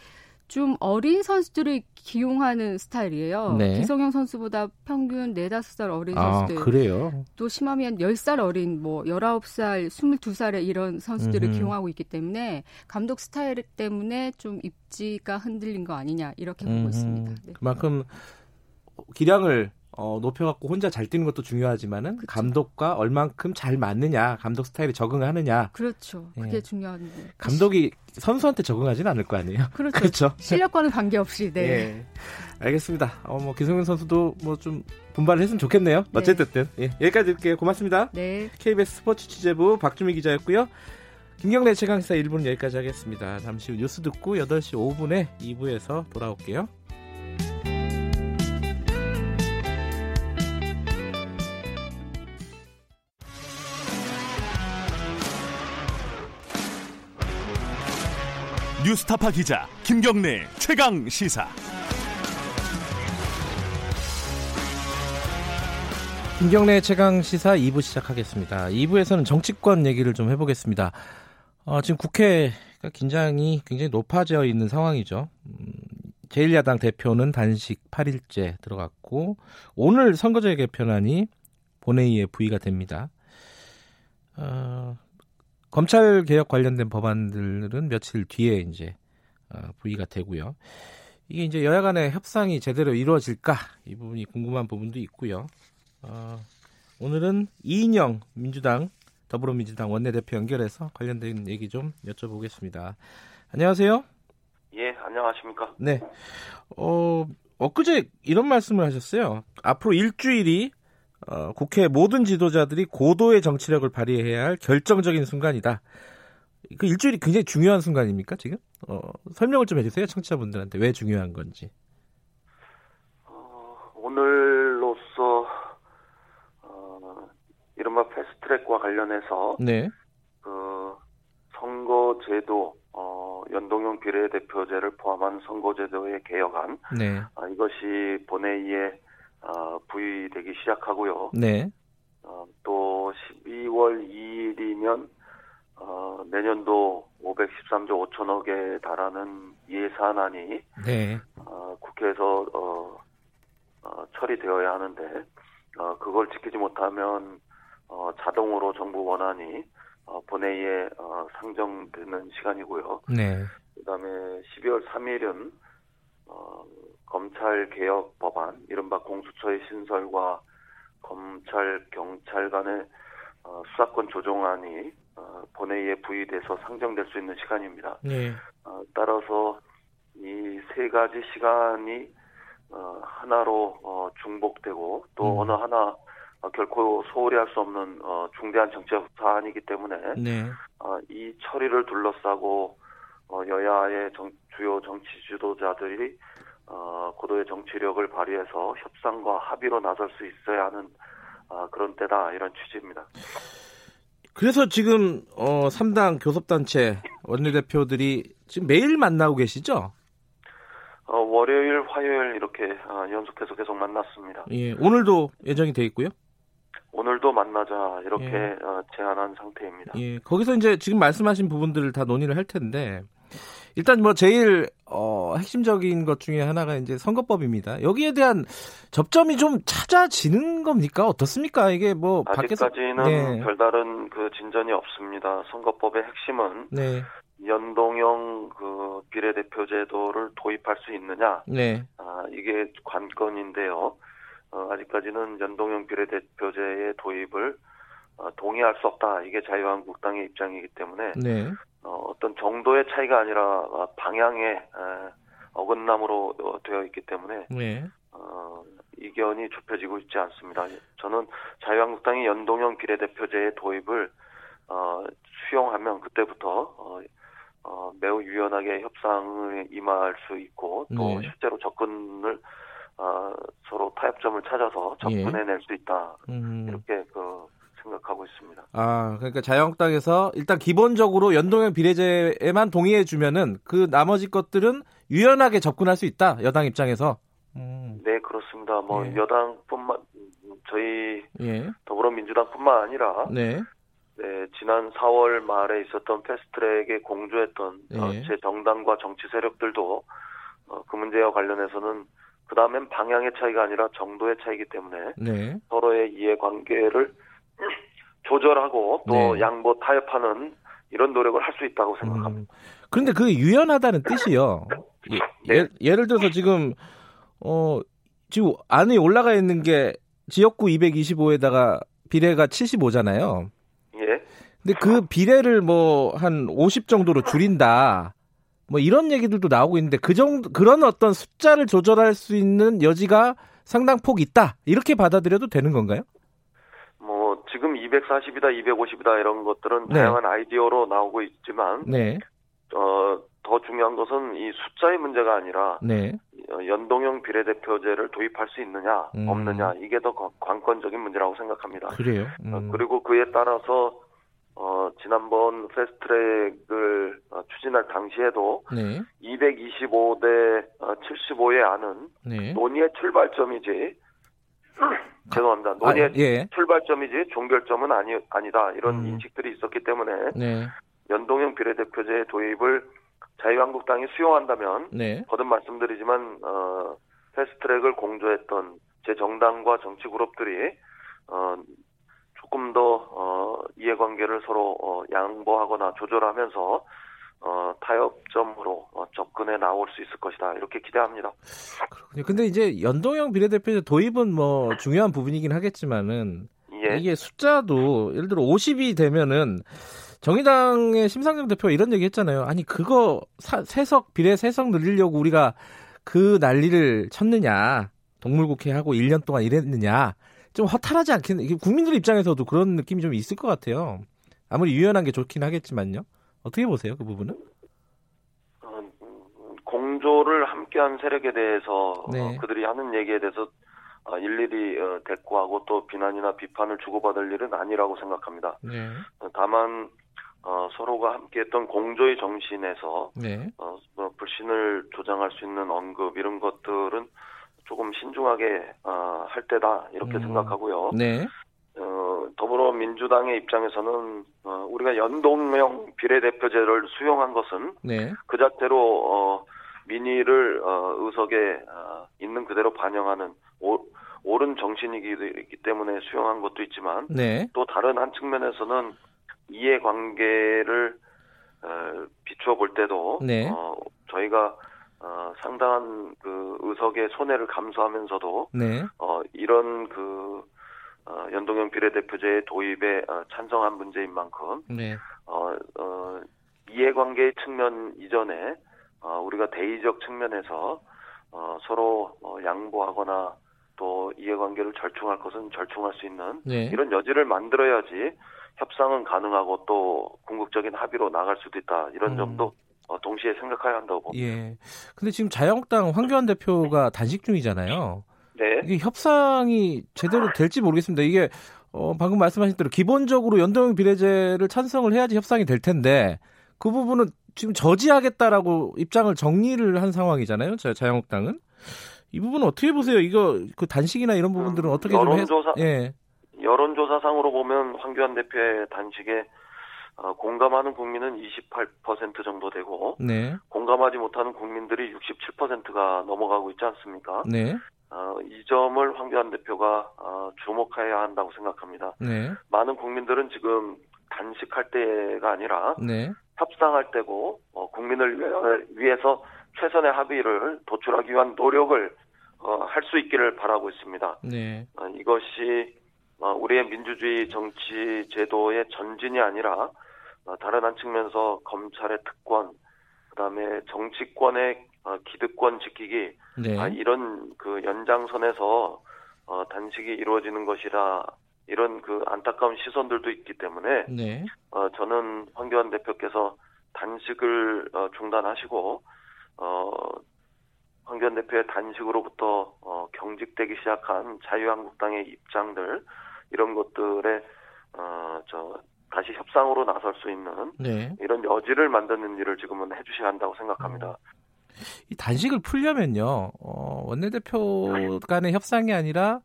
좀 어린 선수들을 기용하는 스타일이에요. 네. 기성용 선수보다 평균 4, 5살 어린 아, 선수들 그래요. 또 심하면 10살 어린 뭐 19살, 22살의 이런 선수들을 음흠. 기용하고 있기 때문에 감독 스타일 때문에 좀 입지가 흔들린 거 아니냐 이렇게 보고. 있습니다. 네. 그만큼 기량을 어, 높여갖고 혼자 잘 뛰는 것도 중요하지만은 그쵸. 감독과 얼만큼 잘 맞느냐, 감독 스타일에 적응하느냐. 그렇죠. 그게 예. 중요한데. 감독이 선수한테 적응하지는 않을 거 아니에요. 그렇죠. 그렇죠. 실력과는 관계없이 네. 예. 알겠습니다. 어, 뭐 기성용 선수도 뭐 좀 분발을 했으면 좋겠네요. 네. 어쨌든 예. 여기까지 드릴게요. 고맙습니다. 네. KBS 스포츠 취재부 박주미 기자였고요. 김경래 최강시사 1부는 여기까지 하겠습니다. 잠시 후 뉴스 듣고 8시 5분에 2부에서 돌아올게요. 뉴스타파 기자 김경래 최강 시사. 김경래 최강 시사 2부 시작하겠습니다. 2부에서는 정치권 얘기를 좀 해보겠습니다. 어, 지금 국회가 긴장이 굉장히 높아져 있는 상황이죠. 음, 제1야당 대표는 단식 8일째 들어갔고 오늘 선거제 개편안이 본회의에 부의가 됩니다. 어, 검찰 개혁 관련된 법안들은 며칠 뒤에 이제 어, 부의가 되고요. 이게 이제 여야 간의 협상이 제대로 이루어질까 이 부분이 궁금한 부분도 있고요. 어, 오늘은 이인영 민주당 더불어민주당 원내대표 연결해서 관련된 얘기 좀 여쭤보겠습니다. 안녕하세요. 예, 안녕하십니까. 네. 어, 엊그제 이런 말씀을 하셨어요. 앞으로 일주일이 어, 국회 모든 지도자들이 고도의 정치력을 발휘해야 할 결정적인 순간이다. 그 일주일이 굉장히 중요한 순간입니까, 지금? 어, 설명을 좀 해주세요, 청취자분들한테. 왜 중요한 건지. 어, 오늘로써 어, 이른바 패스트트랙과 관련해서 네. 선거제도 어, 연동형 비례대표제를 포함한 선거제도의 개혁안 네. 아, 이것이 본회의에 아, 부의되기 시작하고요. 네. 어, 또 12월 2일이면 어, 내년도 513조 5천억에 달하는 예산안이 네. 어, 국회에서 어, 어, 처리되어야 하는데 어, 그걸 지키지 못하면 어, 자동으로 정부 원안이 어, 본회의에 어, 상정되는 시간이고요. 네. 그다음에 12월 3일은 어, 검찰 개혁 법안, 이른바 공수처의 신설과 검찰 경찰 간의 어, 수사권 조정안이 어, 본회의에 부의돼서 상정될 수 있는 시간입니다. 네. 어, 따라서 이 세 가지 시간이 어, 하나로 어, 중복되고 또 음. 어느 하나 어, 결코 소홀히 할 수 없는 어, 중대한 정치적 사안이기 때문에 네. 어, 이 처리를 둘러싸고 어, 여야의 정- 주요 정치 지도자들이 어, 고도의 정치력을 발휘해서 협상과 합의로 나설 수 있어야 하는 아, 그런 때다 이런 취지입니다. 그래서 지금 어 3당 교섭단체 원내대표들이 지금 매일 만나고 계시죠? 어, 월요일, 화요일 이렇게 어, 연속해서 계속 만났습니다. 예. 오늘도 예정이 돼 있고요. 오늘도 만나자 이렇게 예. 어, 제안한 상태입니다. 예. 거기서 이제 지금 말씀하신 부분들을 다 논의를 할 텐데 일단 뭐 제일 어 핵심적인 것 중에 하나가 이제 선거법입니다. 여기에 대한 접점이 좀 찾아지는 겁니까? 어떻습니까? 이게 뭐 밖에서 아직까지는 네. 별다른 그 진전이 없습니다. 선거법의 핵심은 네. 연동형 그 비례대표 제도를 도입할 수 있느냐, 네. 아, 이게 관건인데요. 어, 아직까지는 연동형 비례대표제의 도입을 어, 동의할 수 없다. 이게 자유한국당의 입장이기 때문에 네. 어, 어떤 정도의 차이가 아니라 어, 방향의 에, 어긋남으로 어, 되어 있기 때문에 네. 어, 이견이 좁혀지고 있지 않습니다. 저는 자유한국당이 연동형 비례대표제의 도입을 어, 수용하면 그때부터 어, 어, 매우 유연하게 협상을 임할 수 있고 또 네. 실제로 접근을 어, 서로 타협점을 찾아서 접근해낼 수 있다 음. 이렇게 그 생각하고 있습니다. 아, 그러니까 자유한국당에서 일단 기본적으로 연동형 비례제에만 동의해 주면은 그 나머지 것들은 유연하게 접근할 수 있다. 여당 입장에서. 음. 네 그렇습니다. 뭐 예. 여당뿐만 저희 예. 더불어민주당뿐만 아니라 네. 네, 지난 4월 말에 있었던 패스트트랙에 공조했던 어, 예. 제 정당과 정치 세력들도 어, 그 문제와 관련해서는 그 다음엔 방향의 차이가 아니라 정도의 차이기 때문에 네. 서로의 이해관계를 조절하고 또 네. 양보 타협하는 이런 노력을 할 수 있다고 생각합니다. 음. 그런데 그 유연하다는 뜻이요. 예, 네. 예, 예 를 들어서 지금 어 지금 안에 올라가 있는 게 지역구 225에다가 비례가 75잖아요. 예, 근데 그 비례를 뭐 한 50 정도로 줄인다. 뭐 이런 얘기들도 나오고 있는데 그 정도 그런 어떤 숫자를 조절할 수 있는 여지가 상당 폭 있다. 이렇게 받아들여도 되는 건가요? 뭐 지금 240이다, 250이다 이런 것들은 네. 다양한 아이디어로 나오고 있지만 네. 어, 더 중요한 것은 이 숫자의 문제가 아니라 네. 어, 연동형 비례대표제를 도입할 수 있느냐 음. 없느냐 이게 더 관- 관건적인 문제라고 생각합니다. 그래요. 어, 음. 그리고 그에 따라서 어, 지난번 패스트트랙을 어, 추진할 당시에도 네. 225대 75의 안은 네. 논의의 출발점이지 죄송합니다. 아, 논의의 예. 출발점이지 종결점은 아니 아니다 이런 음. 인식들이 있었기 때문에 네. 연동형 비례대표제 도입을 자유한국당이 수용한다면 네. 거듭 말씀드리지만 어, 패스트트랙을 공조했던 제 정당과 정치 그룹들이 어, 조금 더 어, 이해관계를 서로 어, 양보하거나 조절하면서 어, 타협점으로 어, 접근해 나올 수 있을 것이다 이렇게 기대합니다. 그렇군요. 근데 이제 연동형 비례대표제 도입은 뭐 중요한 부분이긴 하겠지만은 예, 이게 숫자도 예를 들어 50이 되면은 정의당의 심상정 대표가 이런 얘기 했잖아요. 아니 그거 사- 세석 비례 세석 늘리려고 우리가 그 난리를 쳤느냐 동물국회 하고 1년 동안 일했느냐 좀 허탈하지 이게 국민들 입장에서도 그런 느낌이 좀 있을 것 같아요. 아무리 유연한 게 좋긴 하겠지만요. 어떻게 보세요 그 부분은? 어, 음, 공조를 함께한 세력에 대해서 네. 어, 그들이 하는 얘기에 대해서 어, 일일이 어, 대꾸하고 또 비난이나 비판을 주고받을 일은 아니라고 생각합니다. 네. 어, 다만 어, 서로가 함께했던 공조의 정신에서 네. 어, 뭐 불신을 조장할 수 있는 언급 이런 것들은 조금 신중하게 어, 할 때다 이렇게 음. 생각하고요. 네. 어, 더불어민주당의 입장에서는 어, 우리가 연동형 비례대표제를 수용한 것은 네. 그 자체로 어, 민의를 어, 의석에 어, 있는 그대로 반영하는 오, 옳은 정신이기 때문에 수용한 것도 있지만 네. 또 다른 한 측면에서는 이해관계를 어, 비추어 볼 때도 네. 어, 저희가 어, 상당한 그 의석의 손해를 감수하면서도 네. 어, 이런 그 어, 연동형 비례대표제의 도입에 어, 찬성한 문제인 만큼 네. 어, 어, 이해관계의 측면 이전에 어, 우리가 대의적 측면에서 어, 서로 어, 양보하거나 또 이해관계를 절충할 것은 절충할 수 있는 네. 이런 여지를 만들어야지 협상은 가능하고 또 궁극적인 합의로 나갈 수도 있다 이런 음. 점도 어, 동시에 생각해야 한다고 봅니다. 예. 근데 지금 자유한국당 황교안 대표가 단식 중이잖아요. 네. 이게 협상이 제대로 될지 모르겠습니다. 이게 어, 방금 말씀하신 대로 기본적으로 연동형 비례제를 찬성을 해야지 협상이 될 텐데 그 부분은 지금 저지하겠다라고 입장을 정리를 한 상황이잖아요. 자, 자유한국당은 이 부분 은 어떻게 보세요? 이거 그 단식이나 이런 부분들은 음, 어떻게 좀 해? 여론조사- 예. 여론조사상으로 보면 황교안 대표의 단식에 어, 공감하는 국민은 28% 정도 되고 네. 공감하지 못하는 국민들이 67%가 넘어가고 있지 않습니까? 네. 어, 이 점을 황교안 대표가 어, 주목해야 한다고 생각합니다. 네. 많은 국민들은 지금 단식할 때가 아니라 네. 협상할 때고 어, 국민을 위해- 위해서 최선의 합의를 도출하기 위한 노력을 어, 할수 있기를 바라고 있습니다. 네. 어, 이것이 어, 우리의 민주주의 정치 제도의 전진이 아니라 어, 다른 한 측면에서 검찰의 특권, 그다음에 정치권의 어, 기득권 지키기 네. 아, 이런 그 연장선에서 어, 단식이 이루어지는 것이라 이런 그 안타까운 시선들도 있기 때문에 네. 어, 저는 황교안 대표께서 단식을 어, 중단하시고 어, 황교안 대표의 단식으로부터 어, 경직되기 시작한 자유한국당의 입장들 이런 것들에 어, 저 다시 협상으로 나설 수 있는 네. 이런 여지를 만드는 일을 지금은 해주셔야 한다고 생각합니다. 이 단식을 풀려면요, 어, 원내대표 간의 협상이 아니라,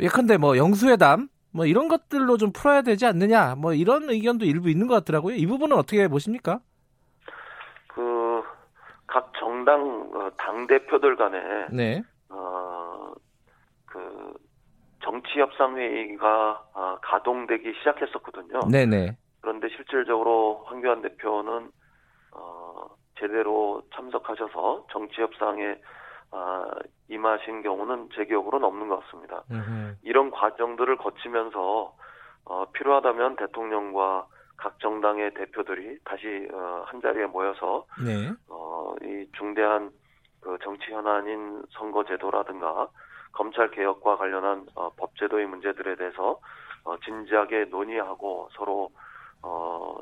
예컨대 뭐 영수회담, 뭐 이런 것들로 좀 풀어야 되지 않느냐, 뭐 이런 의견도 일부 있는 것 같더라고요. 이 부분은 어떻게 보십니까? 그 각 정당 어, 당 대표들 간에 네, 어, 그 정치 협상 회의가 아, 가동되기 시작했었거든요. 네네. 그런데 실질적으로 황교안 대표는 어, 제대로 참석하셔서 정치 협상에 아, 임하신 경우는 제 기억으로는 없는 것 같습니다. 음흠. 이런 과정들을 거치면서 어, 필요하다면 대통령과 각 정당의 대표들이 다시 어, 한 자리에 모여서 네, 어, 이 중대한 그 정치 현안인 선거제도라든가 검찰 개혁과 관련한 어, 법제도의 문제들에 대해서 어, 진지하게 논의하고 서로 어,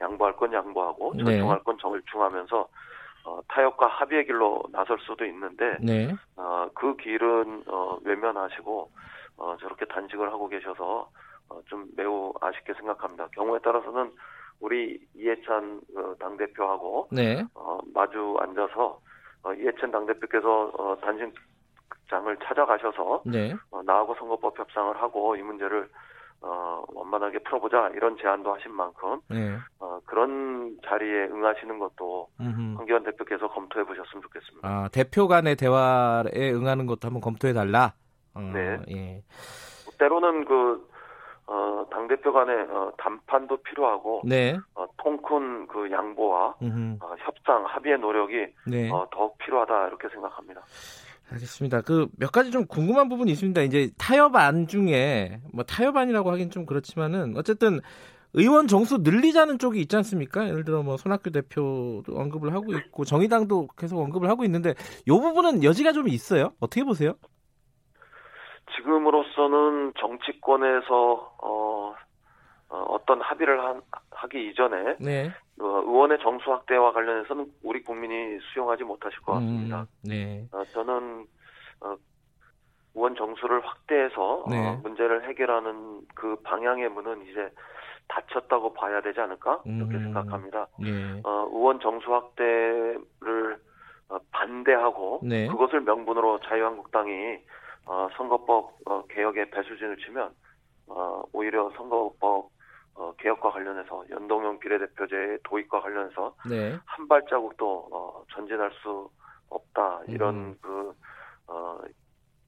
양보할 건 양보하고 네. 절충할 건 절충하면서 어, 타협과 합의의 길로 나설 수도 있는데 네, 어, 그 길은 어, 외면하시고 어, 저렇게 단식을 하고 계셔서 어, 좀 매우 아쉽게 생각합니다. 경우에 따라서는 우리 이해찬 어, 당 대표하고 네, 어, 마주 앉아서 어, 이해찬 당 대표께서 어, 단식 장을 찾아가셔서 네. 어, 나하고 선거법 협상을 하고 이 문제를 어, 원만하게 풀어보자 이런 제안도 하신 만큼 네. 어, 그런 자리에 응하시는 것도 음흠. 황교안 대표께서 검토해 보셨으면 좋겠습니다. 아, 대표 간의 대화에 응하는 것도 한번 검토해 달라. 어, 네. 예. 때로는 그 어, 당 대표 간의 어, 담판도 필요하고 네. 어, 통큰 그 양보와. 어, 협상 합의의 노력이 네. 어, 더욱 필요하다 이렇게 생각합니다. 알겠습니다. 그 몇 가지 좀 궁금한 부분이 있습니다. 이제 타협안 중에 뭐 타협안이라고 하긴 좀 그렇지만은 어쨌든 의원 정수 늘리자는 쪽이 있지 않습니까? 예를 들어 뭐 손학규 대표도 언급을 하고 있고 정의당도 계속 언급을 하고 있는데 이 부분은 여지가 좀 있어요. 어떻게 보세요? 지금으로서는 정치권에서 어, 어, 떤 합의를 한- 하기 이전에 네. 어, 의원의 정수 확대와 관련해서는 우리 국민이 수용하지 못하실 것 같습니다. 음, 네. 어, 저는 어, 의원 정수를 확대해서 네. 어, 문제를 해결하는 그 방향의 문은 이제 다쳤다고 봐야 되지 않을까 이렇게 음. 생각합니다. 예. 어, 의원 정수 확대를 어, 반대하고 네. 그것을 명분으로 자유한국당이 어, 선거법 어, 개혁에 배수진을 치면 어, 오히려 선거법 어, 개혁과 관련해서 연동형 비례대표제의 도입과 관련해서 네. 한 발자국도 어, 전진할 수 없다 이런 음. 그 어,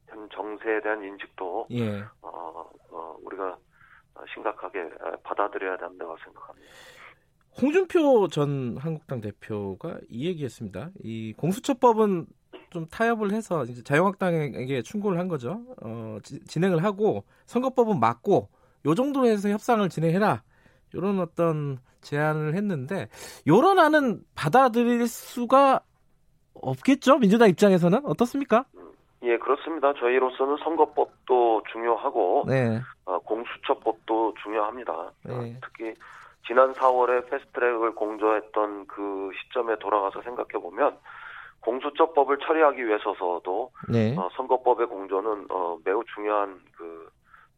현 정세에 대한 인식도 예. 어, 어, 우리가 어, 심각하게 에, 받아들여야 된다고 생각합니다. 홍준표 전 한국당 대표가 이 얘기했습니다. 이 공수처법은 좀 타협을 해서 이제 자유한국당에게 충고를 한 거죠. 어, 지- 진행을 하고 선거법은 맞고 요 정도로 해서 협상을 진행해라. 이런 어떤 제안을 했는데 요런 안은 받아들일 수가 없겠죠. 민주당 입장에서는 어떻습니까? 예, 그렇습니다. 저희로서는 선거법도 중요하고 네. 어, 공수처법도 중요합니다. 어, 네. 특히 지난 4월에 패스트트랙을 공조했던 그 시점에 돌아가서 생각해 보면 공수처법을 처리하기 위해서도 네. 어, 선거법의 공조는 어, 매우 중요한 그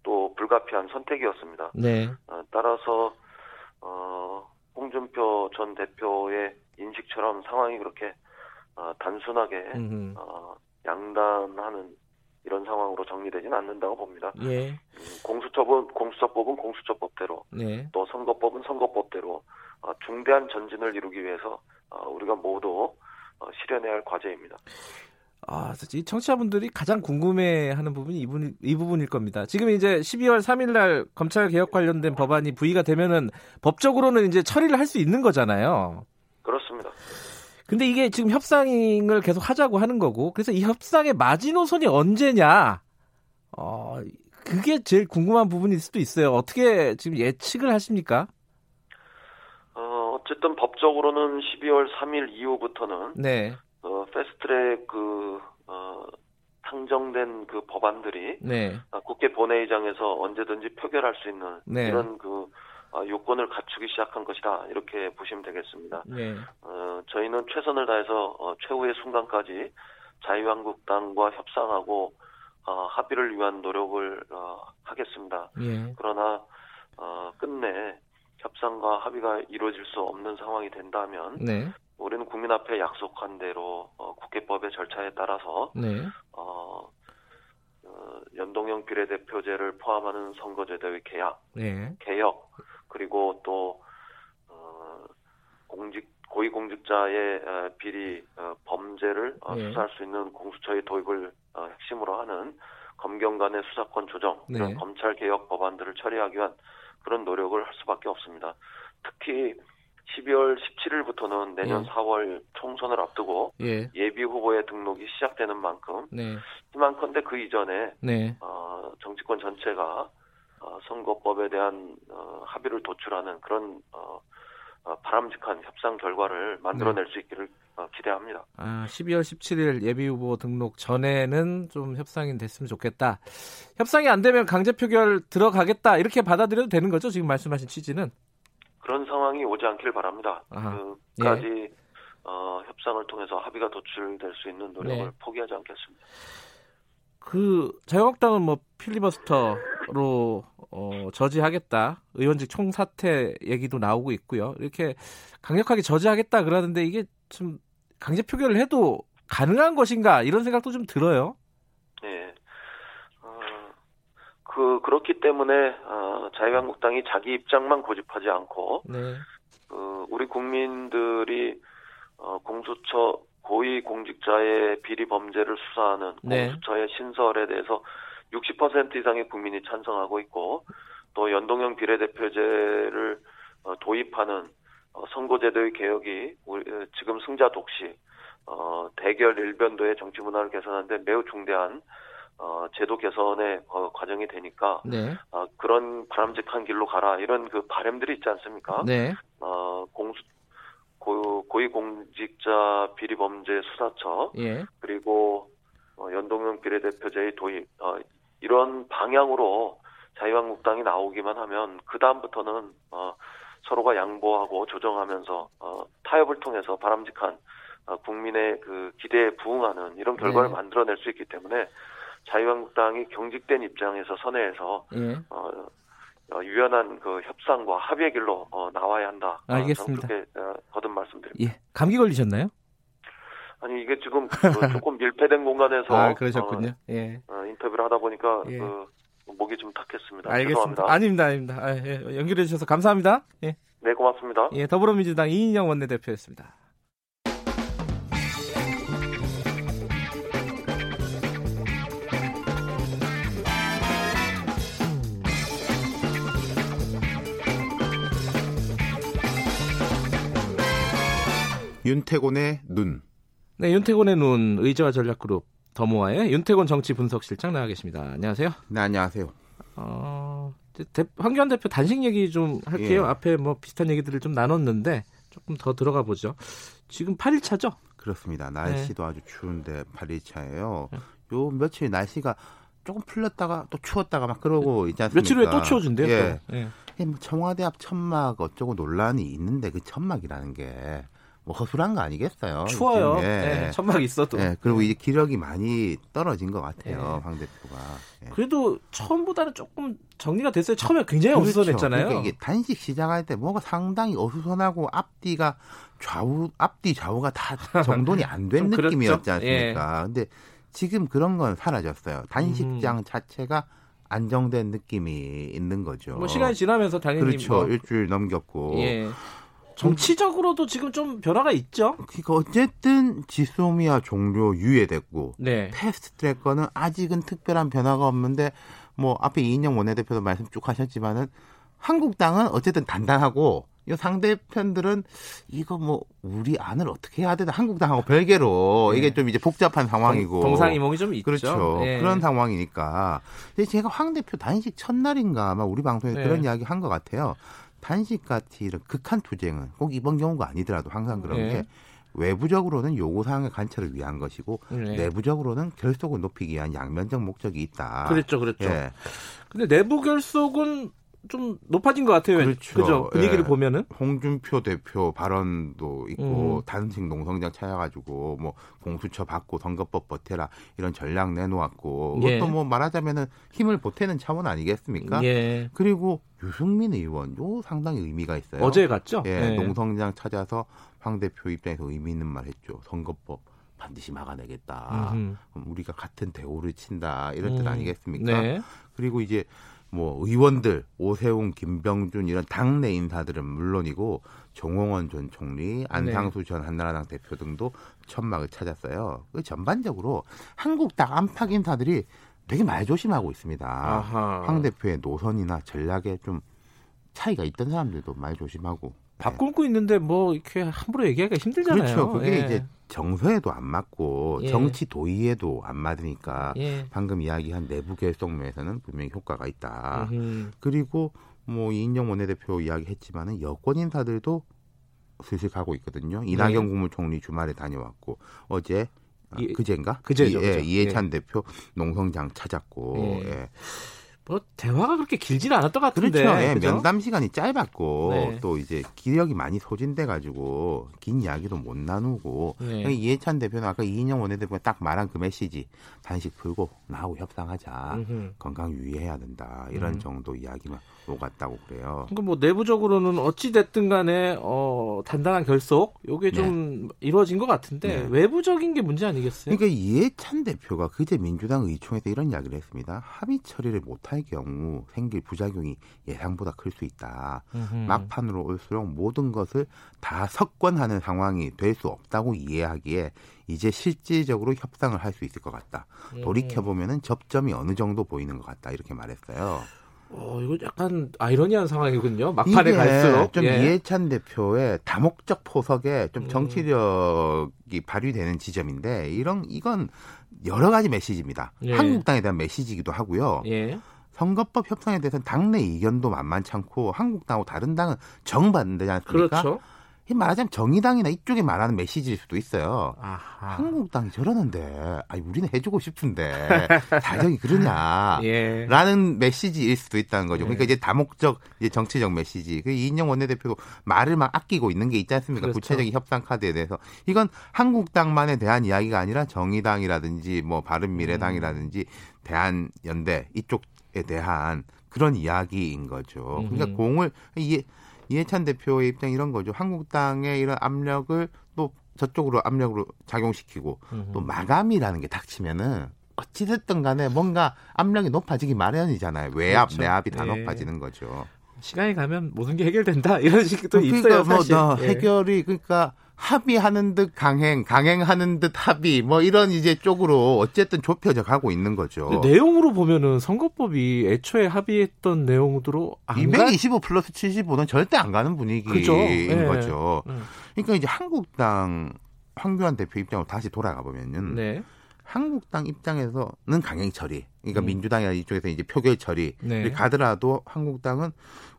또 불가피한 선택이었습니다. 네. 어, 따라서 어, 홍준표 전 대표의 인식처럼 상황이 그렇게 어, 단순하게 음, 어, 양단하는 이런 상황으로 정리되지는 않는다고 봅니다. 예. 음, 공수처법은 공수처법은 공수처법대로 네. 또 선거법은 선거법대로 어, 중대한 전진을 이루기 위해서 어, 우리가 모두 어, 실현해야 할 과제입니다. 아, 이 청취자분들이 가장 궁금해하는 부분이 이, 부분, 이 부분일 겁니다. 지금 이제 12월 3일 날 검찰 개혁 관련된 법안이 부의가 되면은 법적으로는 이제 처리를 할 수 있는 거잖아요. 그렇습니다. 근데 이게 지금 협상을 계속 하자고 하는 거고, 그래서 이 협상의 마지노선이 언제냐? 어, 그게 제일 궁금한 부분일 수도 있어요. 어떻게 지금 예측을 하십니까? 어, 어쨌든 법적으로는 12월 3일 이후부터는 네, 어, 패스트트랙 그 어, 상정된 그 법안들이 네, 아, 국회 본회의장에서 언제든지 표결할 수 있는 네. 이런 그 아, 요건을 갖추기 시작한 것이다 이렇게 보시면 되겠습니다. 네, 어, 저희는 최선을 다해서 어, 최후의 순간까지 자유한국당과 협상하고 어, 합의를 위한 노력을 어, 하겠습니다. 예, 그러나 어, 끝내 협상과 합의가 이루어질 수 없는 상황이 된다면 네, 우리는 국민 앞에 약속한 대로 어, 국회법의 절차에 따라서 네, 어, 어, 연동형 비례대표제를 포함하는 선거제도의 개혁, 네, 개혁 그리고 또 어, 공직 고위공직자의 어, 비리 어, 범죄를 어, 네. 수사할 수 있는 공수처의 도입을 어, 핵심으로 하는 검경 간의 수사권 조정 네. 검찰 개혁 법안들을 처리하기 위한 그런 노력을 할 수밖에 없습니다. 특히 12월 17일부터는 내년 예. 4월 총선을 앞두고 예, 예비 후보의 등록이 시작되는 만큼 네, 희망컨대 그 이전에 네, 어, 정치권 전체가 어, 선거법에 대한 어, 합의를 도출하는 그런 어, 어, 바람직한 협상 결과를 만들어낼 수 있기를 어, 기대합니다. 아, 12월 17일 예비 후보 등록 전에는 좀 협상이 됐으면 좋겠다. 협상이 안 되면 강제 표결 들어가겠다. 이렇게 받아들여도 되는 거죠? 지금 말씀하신 취지는? 그런 상황이 오지 않길 바랍니다. 아하. 그까지 어, 협상을 통해서 합의가 도출될 수 있는 노력을 네. 포기하지 않겠습니다. 그 자유한국당은 뭐 필리버스터로 어, 저지하겠다. 의원직 총사퇴 얘기도 나오고 있고요. 이렇게 강력하게 저지하겠다 그러는데 이게 좀 강제 표결을 해도 가능한 것인가 이런 생각도 좀 들어요. 예. 어, 그 그렇기 때문에 어, 자유한국당이 자기 입장만 고집하지 않고 네. 그 우리 국민들이 어, 공수처 고위 공직자의 비리 범죄를 수사하는 네. 공수처의 신설에 대해서 60% 이상의 국민이 찬성하고 있고 또 연동형 비례대표제를 어, 도입하는 어, 선거제도의 개혁이 우리, 어, 지금 승자 독시 어, 대결 일변도의 정치 문화를 개선하는데 매우 중대한 어, 제도 개선의 어, 과정이 되니까 네. 어, 그런 바람직한 길로 가라 이런 그 바램들이 있지 않습니까? 네. 어, 공수 고, 고위공직자 비리범죄 수사처 예. 그리고 어, 연동형 비례대표제의 도입 어, 이런 방향으로 자유한국당이 나오기만 하면 그 다음부터는 어, 서로가 양보하고 조정하면서 어, 타협을 통해서 바람직한 어, 국민의 그 기대에 부응하는 이런 결과를 네. 만들어낼 수 있기 때문에 자유한국당이 경직된 입장에서 선회해서 예. 어, 어, 유연한 그 협상과 합의의 길로 어, 나와야 한다. 어, 알겠습니다. 그렇게 어, 거듭 말씀드립니다. 예. 감기 걸리셨나요? 아니 이게 지금 그 조금 밀폐된 공간에서 아, 그러셨군요. 어, 예. 어, 인터뷰를 하다 보니까 예. 그 목이 좀 탁했습니다. 알겠습니다. 죄송합니다. 아닙니다, 아닙니다. 아, 예. 연결해 주셔서 감사합니다. 예. 네 고맙습니다. 예, 더불어민주당 이인영 원내대표였습니다. 윤태곤의 눈. 네, 윤태곤의 눈 의제와 전략그룹 더모아의 윤태곤 정치 분석실장 나와 계십니다. 안녕하세요. 네, 안녕하세요. 어, 대, 황교안 대표 단식 얘기 좀 할게요. 예. 앞에 뭐 비슷한 얘기들을 좀 나눴는데 조금 더 들어가 보죠. 지금 8일차죠? 그렇습니다. 네. 날씨도 아주 추운데 8일차예요. 요 며칠 날씨가 조금 풀렸다가 또 추웠다가 막 그러고 있지 않습니까? 며칠 후에 또 추워진대요. 예. 또. 예. 뭐 청와대 앞 천막 어쩌고 논란이 있는데 그 천막이라는 게 뭐 허술한 거 아니겠어요? 추워요. 예. 예, 천막 있어도. 예, 그리고 이제 기력이 많이 떨어진 것 같아요, 예. 황 대표가. 예. 그래도 처음보다는 조금 정리가 됐어요. 처음에 굉장히 그렇죠. 어수선했잖아요. 그러니까 이게 단식 시작할 때 뭐가 상당히 어수선하고 앞뒤가 좌우 앞뒤 좌우가 다 정돈이 안된좀 그렇죠. 느낌이었지 않습니까? 근데 지금 그런 건 사라졌어요. 단식장 자체가 안정된 느낌이 있는 거죠. 뭐 시간이 지나면서 당연히 그렇죠. 뭐, 일주일 넘겼고. 예. 정치적으로도 지금 좀 변화가 있죠. 그러니까 어쨌든 지소미아 종료 유예됐고 네. 패스트 트랙 거는 아직은 특별한 변화가 없는데 뭐 앞에 이인영 원내대표도 말씀 쭉 하셨지만은 한국당은 어쨌든 단단하고 이 상대편들은 이거 뭐 우리 안을 어떻게 해야 되나 한국당하고 별개로 네. 이게 좀 이제 복잡한 상황이고 동, 상이몽이 좀 있죠. 그렇죠 예. 그런 상황이니까 근데 제가 황 대표 단식 첫날인가 아마 우리 방송에서 네. 그런 이야기 한 것 같아요 단식 같이 이런 극한 투쟁은 꼭 이번 경우가 아니더라도 항상 그런 네. 게 외부적으로는 요구 사항의 관철을 위한 것이고 네. 내부적으로는 결속을 높이기 위한 양면적 목적이 있다. 그랬죠, 그랬죠. 예. 근데 내부 결속은 좀 높아진 것 같아요. 그렇죠. 그죠? 분위기를 예. 보면은. 홍준표 대표 발언도 있고 음. 단식 농성장 찾아가지고 뭐 공수처 받고 선거법 버텨라 이런 전략 내놓았고 예. 그것도 뭐 말하자면은 힘을 보태는 차원 아니겠습니까? 예. 그리고 유승민 의원 요 상당히 의미가 있어요. 어제 갔죠? 예, 예. 농성장 찾아서 황 대표 입장에서 의미 있는 말 했죠. 선거법 반드시 막아내겠다. 음흠. 우리가 같은 대우를 친다 이런 뜻 음. 아니겠습니까? 네. 그리고 이제 뭐 의원들 오세훈, 김병준 이런 당내 인사들은 물론이고 정홍원 전 총리, 안상수 전 한나라당 대표 등도 천막을 찾았어요. 그 전반적으로 한국당 안팎 인사들이 되게 말조심하고 있습니다. 아하. 황 대표의 노선이나 전략에 좀 차이가 있던 사람들도 말조심하고 밥 굶고 있는데 뭐 이렇게 함부로 얘기하기가 힘들잖아요. 그렇죠. 그게 예. 이제 정서에도 안 맞고 예. 정치 도의에도 안 맞으니까 예. 방금 이야기한 내부 결속면에서는 분명히 효과가 있다. 음흠. 그리고 뭐 이인영 원내대표 이야기했지만은 여권 인사들도 슬슬 가고 있거든요. 이낙연 네. 국무총리 주말에 다녀왔고 어제 아, 이- 그제인가? 그제죠, 이, 예. 이해찬 대표 농성장 찾았고 예. 예. 뭐 대화가 그렇게 길지는 않았던 것 같은데. 그렇죠. 예, 그죠? 면담 시간이 짧았고 네. 또 이제 기력이 많이 소진돼 가지고 긴 이야기도 못 나누고 네. 이해찬 대표는 아까 이인영 원내대표가 딱 말한 그 메시지 단식 풀고 나하고 협상하자 음흠. 건강 유의해야 된다 이런 음. 정도 이야기만 오갔다고 그래요. 그러니까 뭐 내부적으로는 어찌 됐든 간에 어, 단단한 결속 요게 좀 이루어진 것 같은데 네. 외부적인 게 문제 아니겠어요? 그러니까 이해찬 대표가 그제 민주당 의총에서 이런 이야기를 했습니다. 합의 처리를 못할 경우 생길 부작용이 예상보다 클 수 있다. 음흠. 막판으로 올수록 모든 것을 다 석권하는 상황이 될 수 없다고 이해하기에 이제 실질적으로 협상을 할 수 있을 것 같다. 음. 돌이켜 보면은 접점이 어느 정도 보이는 것 같다 이렇게 말했어요. 어, 이거 약간 아이러니한 상황이군요. 막판에 갈수록 좀 예. 이해찬 대표의 다목적 포석에 좀 음. 정치력이 발휘되는 지점인데 이런 이건 여러 가지 메시지입니다. 예. 한국당에 대한 메시지이기도 하고요. 예. 선거법 협상에 대해서는 당내 의견도 만만치 않고 한국당하고 다른 당은 정반대지 않습니까? 그렇죠. 이 말하자면 정의당이나 이쪽에 말하는 메시지일 수도 있어요. 아하. 한국당이 저러는데, 아니 우리는 해주고 싶은데 사정이 그러냐? 예. 라는 메시지일 수도 있다는 거죠. 네. 그러니까 이제 다목적 이제 정치적 메시지. 그 이인영 원내대표도 말을 막 아끼고 있는 게 있지 않습니까? 그렇죠. 구체적인 협상 카드에 대해서 이건 한국당만에 대한 이야기가 아니라 정의당이라든지 뭐 바른미래당이라든지 대한연대 이쪽 대한 그런 이야기인 거죠. 그러니까 음흠. 공을 이해, 이해찬 대표의 입장 이런 거죠. 한국당의 이런 압력을 또 저쪽으로 압력으로 작용시키고 음흠. 또 마감이라는 게 닥치면은 어찌됐든 간에 뭔가 압력이 높아지기 마련이잖아요. 외압, 그렇죠. 내압이 다 예. 높아지는 거죠. 시간이 가면 모든 게 해결된다 이런 식도 있어요 그러니까 뭐 사실. 나 예. 해결이 그러니까 합의하는 듯 강행, 강행하는 듯 합의 뭐 이런 이제 쪽으로 어쨌든 좁혀져 가고 있는 거죠. 내용으로 보면은 선거법이 애초에 합의했던 내용으로 안 가. 225 플러스 75는 절대 안 가는 분위기인 그죠. 예. 거죠. 음. 그러니까 이제 한국당 황교안 대표 입장으로 다시 돌아가 보면은 네. 한국당 입장에서는 강행 처리, 그러니까 음. 민주당이나 이쪽에서 이제 표결 처리 네. 가더라도 한국당은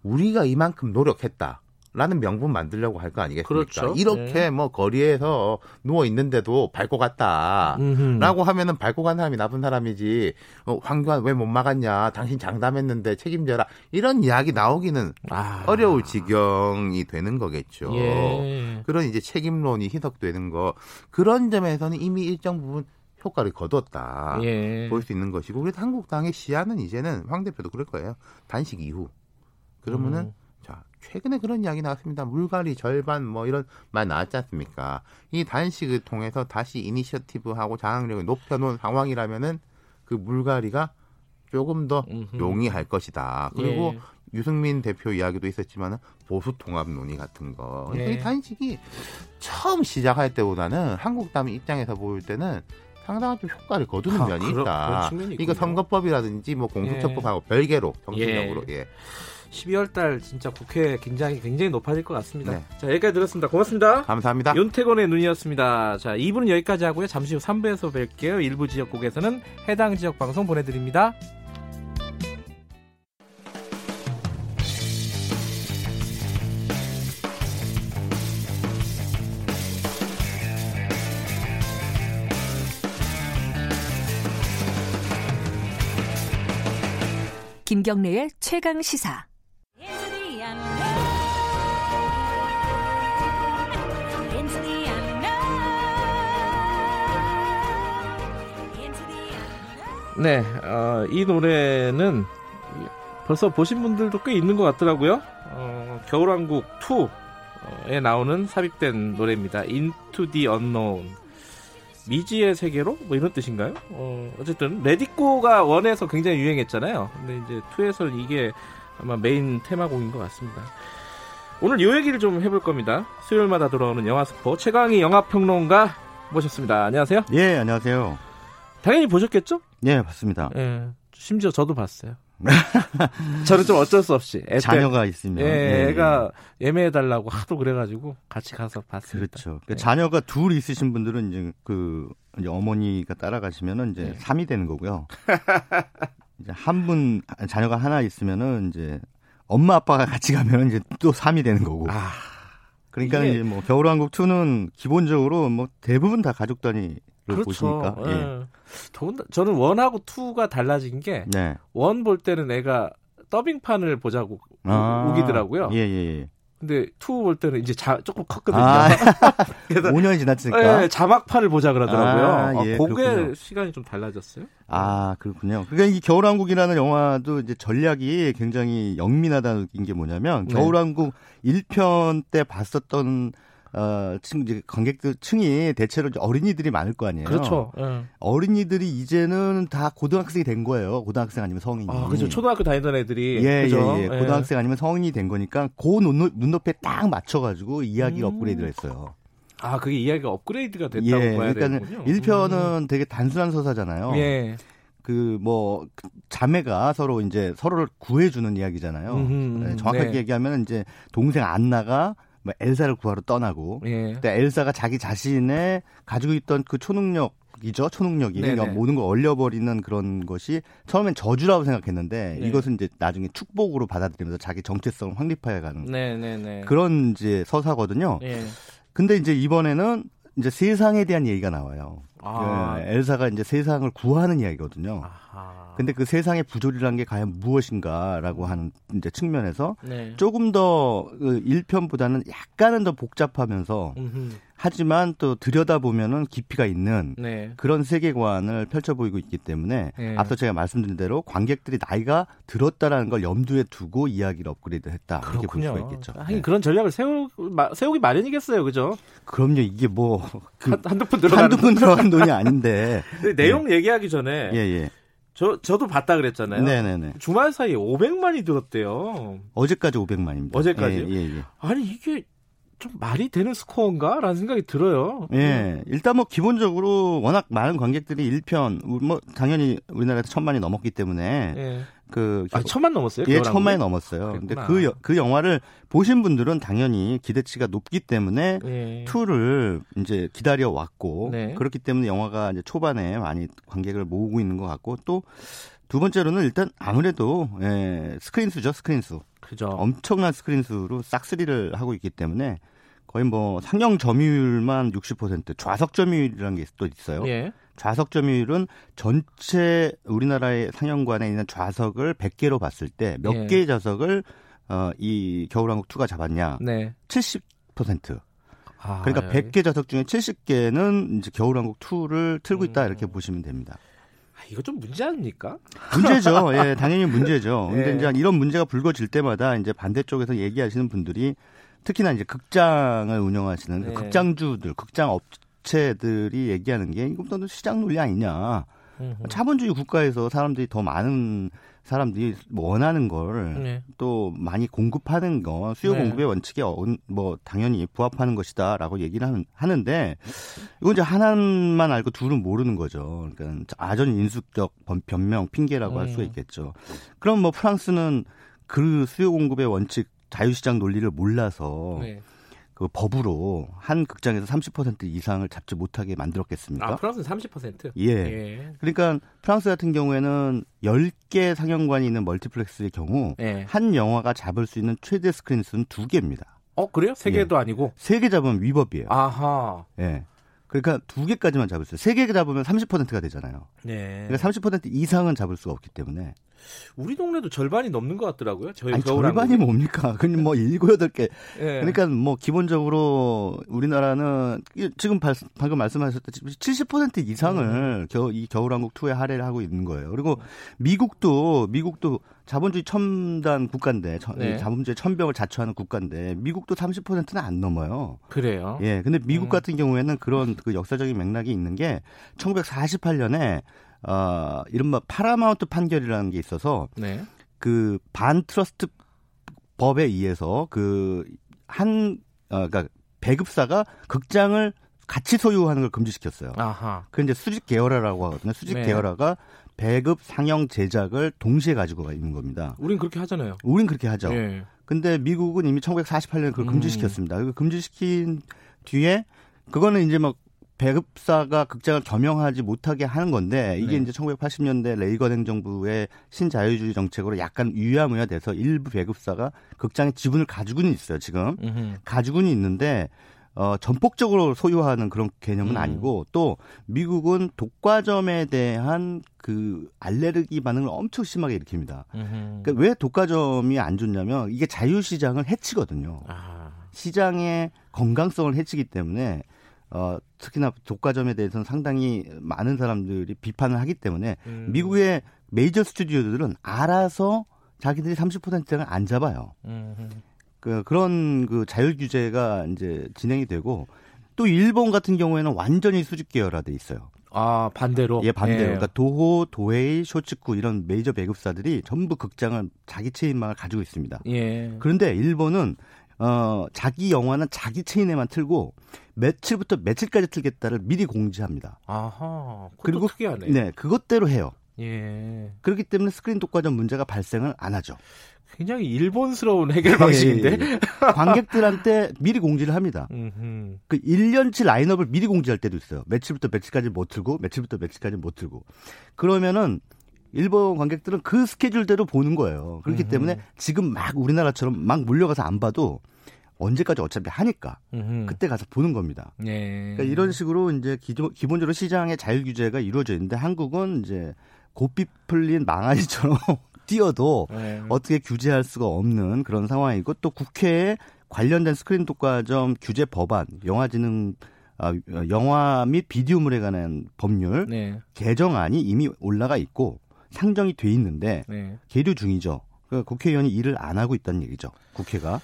우리가 이만큼 노력했다. 라는 명분 만들려고 할 거 아니겠습니까? 그렇죠. 이렇게 네. 뭐 거리에서 누워 있는데도 밟고 갔다. 음흠. 라고 하면은 밟고 간 사람이 나쁜 사람이지. 어, 황교안 왜 못 막았냐? 당신 장담했는데 책임져라. 이런 이야기 나오기는 아. 어려울 지경이 되는 거겠죠. 예. 그런 이제 책임론이 희석되는 거 그런 점에서는 이미 일정 부분 효과를 거뒀다. 예. 볼수 있는 것이고 그래서 한국당의 시야는 이제는 황 대표도 그럴 거예요. 단식 이후. 그러면은 음. 자 최근에 그런 이야기 나왔습니다. 물갈이 절반 뭐 이런 말 나왔지 않습니까? 이 단식을 통해서 다시 이니셔티브하고 장악력을 높여놓은 상황이라면은 그 물갈이가 조금 더 음흠. 용이할 것이다. 그리고 예. 유승민 대표 이야기도 있었지만 보수 통합 논의 같은 거. 네. 이 단식이 처음 시작할 때보다는 한국당 입장에서 볼 때는 상당한 좀 효과를 거두는 아, 면이 그런- 있다. 이거. 선거법이라든지 뭐 공수처법하고 별개로 정치적으로 예. 12월 달 진짜 국회 긴장이 굉장히 높아질 것 같습니다. 네. 자, 여기까지 들었습니다. 고맙습니다. 감사합니다. 윤태곤의 눈이었습니다. 자, 2부는 여기까지 하고요. 잠시 후 3부에서 뵐게요. 일부 지역국에서는 해당 지역 방송 보내 드립니다. 김경래의 최강 시사. 네, 어, 이 노래는 벌써 보신 분들도 꽤 있는 것 같더라고요. 어, 겨울왕국 2에 나오는 삽입된 노래입니다. Into the Unknown. 미지의 세계로? 뭐 이런 뜻인가요? 어, 어쨌든 레디꼬가 원에서 굉장히 유행했잖아요. 근데 이제 2에서 이게 아마 메인 테마곡인 것 같습니다. 오늘 요 얘기를 좀 해볼 겁니다. 수요일마다 돌아오는 영화 스포 최강희 영화 평론가 모셨습니다. 안녕하세요. 예, 안녕하세요. 당연히 보셨겠죠? 예, 봤습니다. 예. 심지어 저도 봤어요. 저는 좀 어쩔 수 없이 애 때- 자녀가 있으면. 예, 예, 애가 예매해 달라고 하도 그래가지고 같이 가서 봤습니다. 그렇죠. 예. 자녀가 둘 있으신 분들은 이제 그 이제 어머니가 따라가시면은 이제 네. 삼이 되는 거고요. 이제 한 분 자녀가 하나 있으면은 이제 엄마 아빠가 같이 가면은 이제 또 삼이 되는 거고. 아, 그러니까 이게- 이제 뭐 겨울왕국 2는 기본적으로 뭐 대부분 다 가족 단위로 그렇죠. 보시니까. 예. 예. 더군다- 저는 one하고 two가 달라진 게 네. one 볼 때는 애가 더빙판을 보자고 아, 우기더라고요. 예, 예, 예. 근데 two 볼 때는 이제 자, 조금 컸거든요. 아, 그래서 5년이 지났으니까. 예, 자막판을 보자 그러더라고요. 아, 아, 예, 그게 그렇군요. 시간이 좀 달라졌어요. 아, 그렇군요. 그러니까 이 겨울왕국이라는 영화도 이제 전략이 굉장히 영민하다는 게 뭐냐면 네. 겨울왕국 1편 때 봤었던 어, 층, 이제 관객들 층이 대체로 어린이들이 많을 거 아니에요. 그렇죠. 예. 어린이들이 이제는 다 고등학생이 된 거예요. 고등학생 아니면 성인이. 아, 그죠. 초등학교 다니던 애들이. 예, 그죠? 예, 예. 고등학생 아니면 성인이 된 거니까 그 눈, 눈높이에 딱 맞춰가지고 이야기를 음. 업그레이드를 했어요. 아, 그게 이야기가 업그레이드가 됐다고 예, 봐야 되는군요. 1편은 되게 단순한 서사잖아요. 음. 예. 그뭐 자매가 서로 이제 서로를 구해주는 이야기잖아요. 음흠, 네, 정확하게 네. 얘기하면 이제 동생 안나가 뭐 엘사를 구하러 떠나고, 예. 근데 엘사가 자기 자신의 가지고 있던 그 초능력 이죠 초능력이. 그러니까 모든 걸 얼려버리는 그런 것이 처음엔 저주라고 생각했는데 네. 이것은 이제 나중에 축복으로 받아들이면서 자기 정체성을 확립해가는 네네네. 그런 이제 서사거든요. 예. 근데 이제 이번에는 이제 세상에 대한 얘기가 나와요. 아. 예, 엘사가 이제 세상을 구하는 이야기거든요. 아하. 근데 그 세상의 부조리란 게 과연 무엇인가라고 하는 이제 측면에서 네. 조금 더그 1편보다는 약간은 더 복잡하면서 음흠. 하지만 또 들여다보면은 깊이가 있는 네. 그런 세계관을 펼쳐 보이고 있기 때문에 네. 앞서 제가 말씀드린 대로 관객들이 나이가 들었다라는 걸 염두에 두고 이야기를 업그레이드 했다 이렇게 볼 수가 있겠죠. 하긴 네. 그런 전략을 세우 세우기 마련이겠어요, 그죠? 그럼요. 이게 뭐 그 한두 푼 들어간 한두 푼 들어간 돈이 아닌데 내용 얘기하기 전에 예, 예. 저, 저도 봤다 그랬잖아요. 네네네. 주말 사이에 500만이 들었대요. 어제까지 500만입니다. 어제까지? 예, 예, 예. 아니, 이게 좀 말이 되는 스코어인가? 라는 생각이 들어요. 예. 일단 뭐 기본적으로 워낙 많은 관객들이 1편, 뭐 당연히 우리나라에서 천만이 넘었기 때문에. 예. 그. 아, 천만 넘었어요? 예, 천만이 넘었어요. 그랬구나. 근데 그, 그 영화를 보신 분들은 당연히 기대치가 높기 때문에 예. 2를 이제 기다려 왔고. 네. 그렇기 때문에 영화가 이제 초반에 많이 관객을 모으고 있는 것 같고 또 두 번째로는 일단 아무래도 예, 스크린 수죠, 스크린 수. 그죠. 엄청난 스크린 수로 싹쓸이를 하고 있기 때문에 거의 뭐 상영 점유율만 60% 좌석 점유율이라는 게 또 있어요. 예. 좌석 점유율은 전체 우리나라의 상영관에 있는 좌석을 100개로 봤을 때몇 예. 개의 좌석을 어, 이 겨울왕국 2가 잡았냐? 네. 70%. 아, 그러니까 예. 100개 좌석 중에 70개는 이제 겨울왕국 2를 틀고 있다 이렇게 음. 보시면 됩니다. 아, 이거 좀 문제 아닙니까? 문제죠. 예, 당연히 문제죠. 근데 예. 이제 이런 문제가 불거질 때마다 이제 반대쪽에서 얘기하시는 분들이 특히나 이제 극장을 운영하시는 네. 극장주들, 극장 업 체들이 얘기하는 게 이것도 시장 논리 아니냐. 자본주의 국가에서 사람들이 더 많은 사람들이 원하는 걸또 네. 많이 공급하는 거 수요 네. 공급의 원칙에 어, 뭐 당연히 부합하는 것이다라고 얘기를 하는, 하는데 이건 이제 하나만 알고 둘은 모르는 거죠. 그러니까 아전 인수적 변명 핑계라고 할 수가 음. 있겠죠. 그럼 뭐 프랑스는 그 수요 공급의 원칙 자유시장 논리를 몰라서 네. 그 법으로 한 극장에서 30% 이상을 잡지 못하게 만들었겠습니까? 아, 프랑스는 30%? 예. 예. 그러니까 프랑스 같은 경우에는 10개 상영관이 있는 멀티플렉스의 경우 예. 한 영화가 잡을 수 있는 최대 스크린 수는 2개입니다. 어, 그래요? 3개도 예. 아니고? 3개 잡으면 위법이에요. 아하. 예. 그러니까 두 개까지만 잡을 수 있어요. 세개 잡으면 30%가 되잖아요. 네. 그러니까 30% 이상은 잡을 수가 없기 때문에. 우리 동네도 절반이 넘는 것 같더라고요. 저희 아니, 절반이 뭡니까? 그냥 뭐 일곱 여덟 개. 네. 그러니까 뭐 기본적으로 우리나라는 지금 방금 말씀하셨듯이 70% 이상을 음. 겨, 이 겨울왕국 2에 할애를 하고 있는 거예요. 그리고 미국도 미국도 자본주의 첨단 국가인데 네. 자본주의 천병을 자처하는 국가인데 미국도 30%는 안 넘어요. 그래요? 예. 근데 미국 음. 같은 경우에는 그런 그 역사적인 맥락이 있는 게 1948년에 어, 이른바 파라마운트 판결이라는 게 있어서 네. 그 반트러스트 법에 의해서 그한 어, 그러니까 배급사가 극장을 같이 소유하는 걸 금지시켰어요. 아하. 그 이제 수직 계열화라고 하거든요. 수직 네. 계열화가 배급 상영 제작을 동시에 가지고 있는 겁니다. 우린 그렇게 하잖아요. 우린 그렇게 하죠. 네. 근데 미국은 이미 1948년에 그걸 음. 금지시켰습니다. 그 금지시킨 뒤에 그거는 이제 막 배급사가 극장을 겸용하지 못하게 하는 건데 이게 네. 이제 1980년대 레이건 행정부의 신자유주의 정책으로 약간 유야무야 돼서 일부 배급사가 극장의 지분을 가지고는 있어요 지금 음흠. 가지고는 있는데 어, 전폭적으로 소유하는 그런 개념은 음. 아니고 또 미국은 독과점에 대한 그 알레르기 반응을 엄청 심하게 일으킵니다. 그러니까 왜 독과점이 안 좋냐면 이게 자유시장을 해치거든요. 아. 시장의 건강성을 해치기 때문에 어, 특히나 독과점에 대해서는 상당히 많은 사람들이 비판을 하기 때문에 음. 미국의 메이저 스튜디오들은 알아서 자기들이 30%를 안 잡아요. 음. 그, 그런 그 자율 규제가 이제 진행이 되고 또 일본 같은 경우에는 완전히 수직 계열화돼 있어요. 아 반대로 예 반대로 예. 그러니까 도호 도헤이 쇼츠쿠 이런 메이저 배급사들이 전부 극장을 자기 체인망을 가지고 있습니다. 예. 그런데 일본은 어, 자기 영화는 자기 체인에만 틀고 며칠부터 며칠까지 틀겠다를 미리 공지합니다. 아하. 그리고 특이하네. 네, 그것대로 해요. 예. 그렇기 때문에 스크린 독과점 문제가 발생을 안 하죠. 굉장히 일본스러운 해결 방식인데. 예, 예, 예. 관객들한테 미리 공지를 합니다. 그 1년치 라인업을 미리 공지할 때도 있어요. 며칠부터 며칠까지 못 틀고, 며칠부터 며칠까지 못 틀고. 그러면은 일본 관객들은 그 스케줄대로 보는 거예요. 그렇기 음흠. 때문에 지금 막 우리나라처럼 막 몰려가서 안 봐도 언제까지 어차피 하니까 음흠. 그때 가서 보는 겁니다. 네. 그러니까 이런 식으로 이제 기존, 기본적으로 시장의 자율 규제가 이루어져 있는데 한국은 이제 고삐 풀린 망아지처럼 뛰어도 네. 어떻게 규제할 수가 없는 그런 상황이고 또 국회에 관련된 스크린 독과점 규제 법안, 영화진흥 아, 영화 및 비디오물에 관한 법률 네. 개정안이 이미 올라가 있고 상정이 돼 있는데 네. 계류 중이죠. 그러니까 국회의원이 일을 안 하고 있다는 얘기죠. 국회가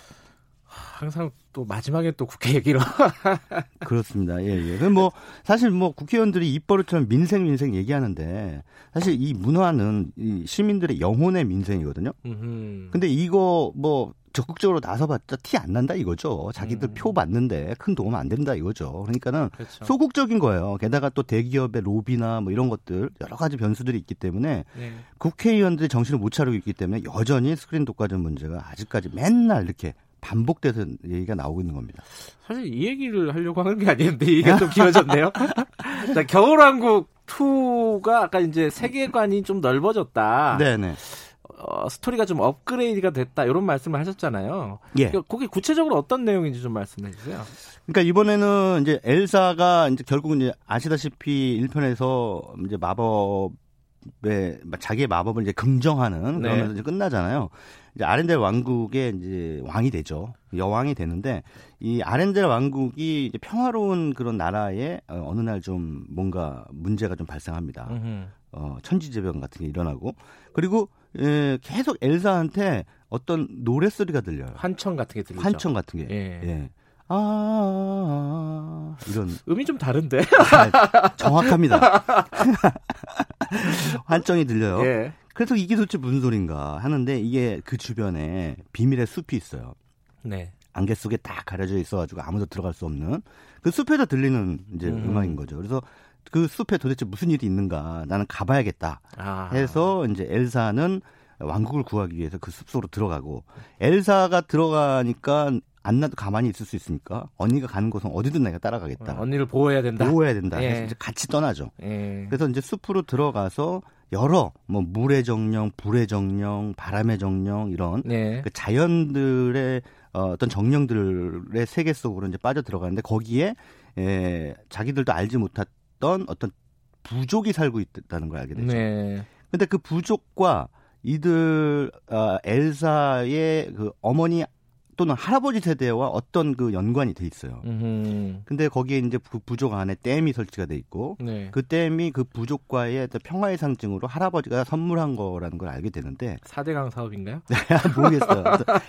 항상 또 마지막에 또 국회 얘기로. 그렇습니다. 예, 예. 그럼 뭐 사실 뭐 국회의원들이 입버릇처럼 민생 민생 얘기하는데 사실 이 문화는 이 시민들의 영혼의 민생이거든요. 음흠. 근데 이거 뭐 적극적으로 나서봤자 티 안 난다 이거죠. 자기들 음. 표 받는데 큰 도움 안 된다 이거죠. 그러니까는 그렇죠. 소극적인 거예요. 게다가 또 대기업의 로비나 뭐 이런 것들 여러 가지 변수들이 있기 때문에 네. 국회의원들이 정신을 못 차리고 있기 때문에 여전히 스크린 독과점 문제가 아직까지 맨날 이렇게 반복돼서 얘기가 나오고 있는 겁니다. 사실 이 얘기를 하려고 하는 게 아니었는데 이게 좀 길어졌네요. 자, 겨울왕국 2가 아까 이제 세계관이 좀 넓어졌다. 네네. 어, 스토리가 좀 업그레이드가 됐다 이런 말씀을 하셨잖아요. 예. 그 거기 구체적으로 어떤 내용인지 좀 말씀해 주세요. 그러니까 이번에는 이제 엘사가 이제 결국은 이제 아시다시피 1편에서 이제 마법의 자기의 마법을 이제 긍정하는 네. 그러면서 이제 끝나잖아요. 이제 아렌델 왕국의 이제 왕이 되죠. 여왕이 되는데 이 아렌델 왕국이 이제 평화로운 그런 나라에 어, 어느 날 좀 뭔가 문제가 좀 발생합니다. 음흠. 어, 천지재변 같은 게 일어나고 그리고 예, 계속 엘사한테 어떤 노래 소리가 들려요. 환청 같은 게 들리죠. 환청 같은 게. 예. 예. 아, 아, 아, 이런 음이 좀 다른데. 아, 정확합니다. 환청이 들려요. 예. 그래서 이게 도대체 무슨 소린가 하는데 이게 그 주변에 비밀의 숲이 있어요. 네. 안개 속에 딱 가려져 있어가지고 아무도 들어갈 수 없는 그 숲에서 들리는 이제 음. 음. 악인 거죠. 그래서 그 숲에 도대체 무슨 일이 있는가 나는 가봐야겠다 아. 해서 이제 엘사는 왕국을 구하기 위해서 그 숲속으로 들어가고 엘사가 들어가니까 안나도 가만히 있을 수 있으니까 언니가 가는 곳은 어디든 내가 따라가겠다. 어, 언니를 보호해야 된다. 보호해야 된다. 예. 해서 이제 같이 떠나죠. 예. 그래서 이제 숲으로 들어가서 여러 뭐 물의 정령, 불의 정령, 바람의 정령 이런 네. 그 자연들의 어, 어떤 정령들의 세계 속으로 이제 빠져 들어가는데 거기에 에, 자기들도 알지 못했던 어떤 부족이 살고 있다는 걸 알게 되죠. 네. 근데 그 부족과 이들 어, 엘사의 그 어머니 또는 할아버지 세대와 어떤 그 연관이 돼 있어요. 음흠. 근데 거기에 이제 그 부족 안에 댐이 설치가 돼 있고 네. 그 댐이 그 부족과의 평화의 상징으로 할아버지가 선물한 거라는 걸 알게 되는데 4대강 사업인가요? 모르겠어요.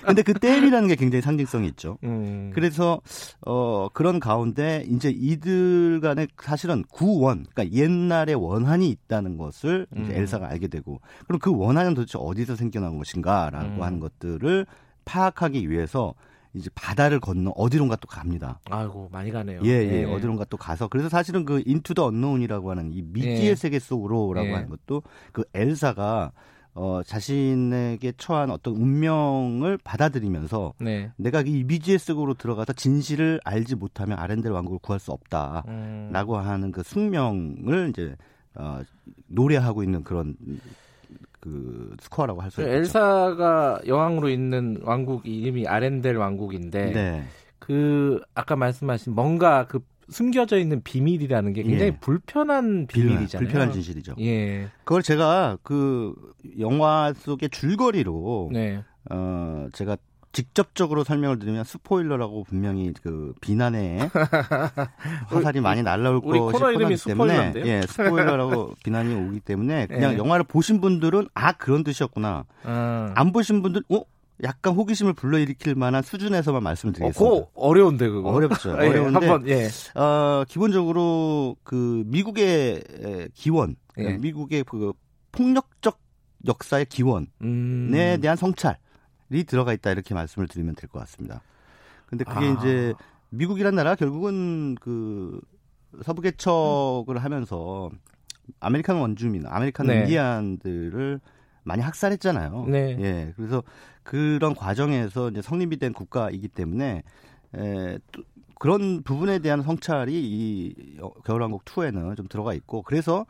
근데 그 댐이라는 게 굉장히 상징성이 있죠. 음. 그래서 어 그런 가운데 이제 이들 간에 사실은 구원, 그러니까 옛날에 원한이 있다는 것을 이제 음. 엘사가 알게 되고 그럼 그 원한은 도대체 어디서 생겨난 것인가라고 음. 하는 것들을 파악하기 위해서 이제 바다를 건너 어디론가 또 갑니다. 아이고 많이 가네요. 예, 예, 어디론가 또 가서 그래서 사실은 그 인투 더 언노운이라고 하는 이 미지의 예. 세계 속으로라고 예. 하는 것도 그 엘사가 어 자신에게 처한 어떤 운명을 받아들이면서 네. 내가 이 미지의 속으로 들어가서 진실을 알지 못하면 아렌델 왕국을 구할 수 없다라고 음. 하는 그 숙명을 이제 어 노래하고 있는 그런 그 스코어라고 할수그 있죠. 엘사가 여왕으로 있는 왕국 이름이 아렌델 왕국인데 네. 그 아까 말씀하신 뭔가 그 숨겨져 있는 비밀이라는 게 굉장히 예. 불편한 빌- 비밀이잖아요. 불편한 진실이죠. 예. 그걸 제가 그 영화 속의 줄거리로 네. 어 제가 직접적으로 설명을 드리면 스포일러라고 분명히 그 비난의 화살이 많이 날라올 우리 것이 코너 이름이 뻔하기 때문에? 예 스포일러라고 비난이 오기 때문에 그냥 예. 영화를 보신 분들은 아 그런 뜻이었구나 아. 안 보신 분들 어 약간 호기심을 불러일으킬 만한 수준에서만 어, 말씀드리겠습니다. 그거 어려운데 그거. 어렵죠. 예, 어려운데 한번 예. 어, 기본적으로 그 미국의 에, 기원, 예. 미국의 그 폭력적 역사의 기원에 음. 대한 성찰 이 들어가 있다 이렇게 말씀을 드리면 될 것 같습니다. 근데 그게 아. 이제 미국이란 나라 결국은 그 서부 개척을 하면서 American 원주민, American 네. 인디안들을 많이 학살했잖아요. 네. 예. 그래서 그런 과정에서 이제 성립이 된 국가이기 때문에 에, 또 그런 부분에 대한 성찰이 이 여- 겨울왕국 2에는 좀 들어가 있고 그래서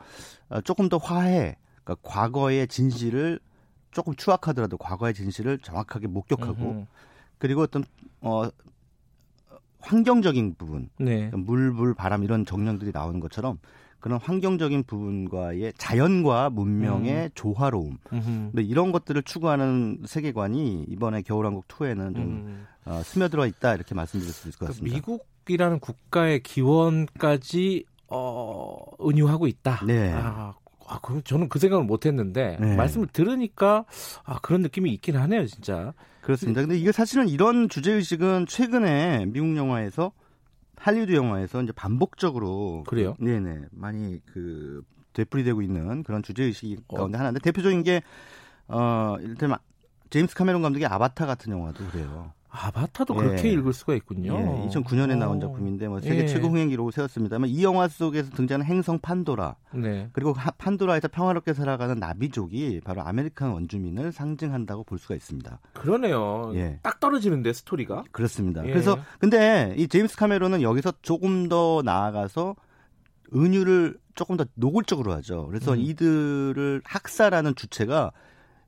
어, 조금 더 화해, 그러니까 과거의 진실을 조금 추악하더라도 과거의 진실을 정확하게 목격하고 음흠. 그리고 어떤 어 환경적인 부분, 네. 물, 불, 바람 이런 정령들이 나오는 것처럼 그런 환경적인 부분과의 자연과 문명의 음. 조화로움, 근데 이런 것들을 추구하는 세계관이 이번에 겨울왕국 2에는 좀 음. 어, 스며들어 있다 이렇게 말씀드릴 수 있을 것 그러니까 같습니다. 미국이라는 국가의 기원까지 어, 은유하고 있다. 네. 아, 아, 그 저는 그 생각을 못 했는데 네. 말씀을 들으니까 아 그런 느낌이 있긴 하네요, 진짜. 그렇습니다. 근데 이게 사실은 이런 주제 의식은 최근에 미국 영화에서 할리우드 영화에서 이제 반복적으로 그래요? 네네 많이 그 되풀이되고 있는 그런 주제 의식 어. 가운데 하나인데 대표적인 게 어, 이를테면 제임스 카메론 감독의 아바타 같은 영화도 그래요. 아바타도 예. 그렇게 읽을 수가 있군요. 예, 2009년에 나온 어. 작품인데 뭐 세계 예. 최고 흥행 기록을 세웠습니다만 이 영화 속에서 등장하는 행성 판도라 네. 그리고 하- 판도라에서 평화롭게 살아가는 나비족이 바로 American 원주민을 상징한다고 볼 수가 있습니다. 그러네요. 예. 딱 떨어지는데 스토리가. 그렇습니다. 예. 그래서 근데 이 제임스 카메론은 여기서 조금 더 나아가서 은유를 조금 더 노골적으로 하죠. 그래서 음. 이들을 학사라는 주체가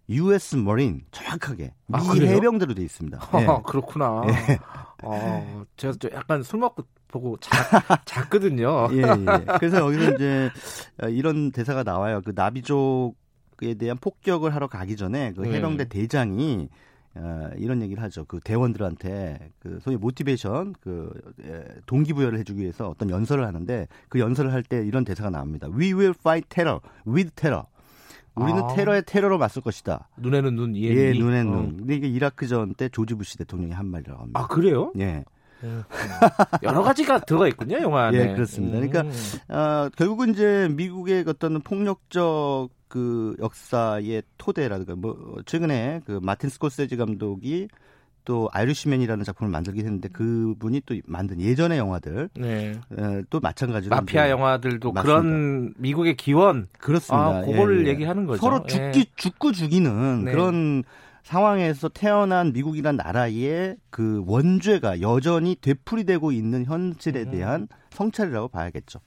US 머린 정확하게 미 아? 해병대로 돼 있습니다. 예. 아, 그렇구나. 예. 어, 제가 좀 약간 술 먹고 보고 작, 작거든요. 예, 예. 그래서 여기서 이제 이런 대사가 나와요. 그 나비족에 대한 폭격을 하러 가기 전에 그 네. 해병대 대장이 어, 이런 얘기를 하죠. 그 대원들한테 그 소위 모티베이션 그 예, 동기부여를 해주기 위해서 어떤 연설을 하는데 그 연설을 할 때 이런 대사가 나옵니다. We will fight terror with terror. 우리는 아. 테러에 테러로 맞설 것이다. 눈에는 눈, 이에는 예, 이. 눈에 어. 눈. 근데 이게 이라크전 때 조지 부시 대통령이 한 말이라고 합니다. 아, 그래요? 예. 음. 여러 가지가 들어가 있군요, 영화 안에. 예, 그렇습니다. 그러니까 음. 어, 결국은 이제 미국의 어떤 폭력적 그 역사의 토대라든가 뭐 최근에 그 마틴 스코세지 감독이 또 아이리시맨이라는 작품을 만들긴 했는데 그분이 또 만든 예전의 영화들 네. 어, 또 마찬가지로 마피아 영화들도 맞습니다. 그런 미국의 기원 그렇습니다. 아, 그거를 예, 예. 얘기하는 거죠. 서로 예. 죽기 죽고 죽이는 네. 그런 상황에서 태어난 미국이란 나라의 그 원죄가 여전히 되풀이되고 있는 현실에 음. 대한 성찰이라고 봐야겠죠.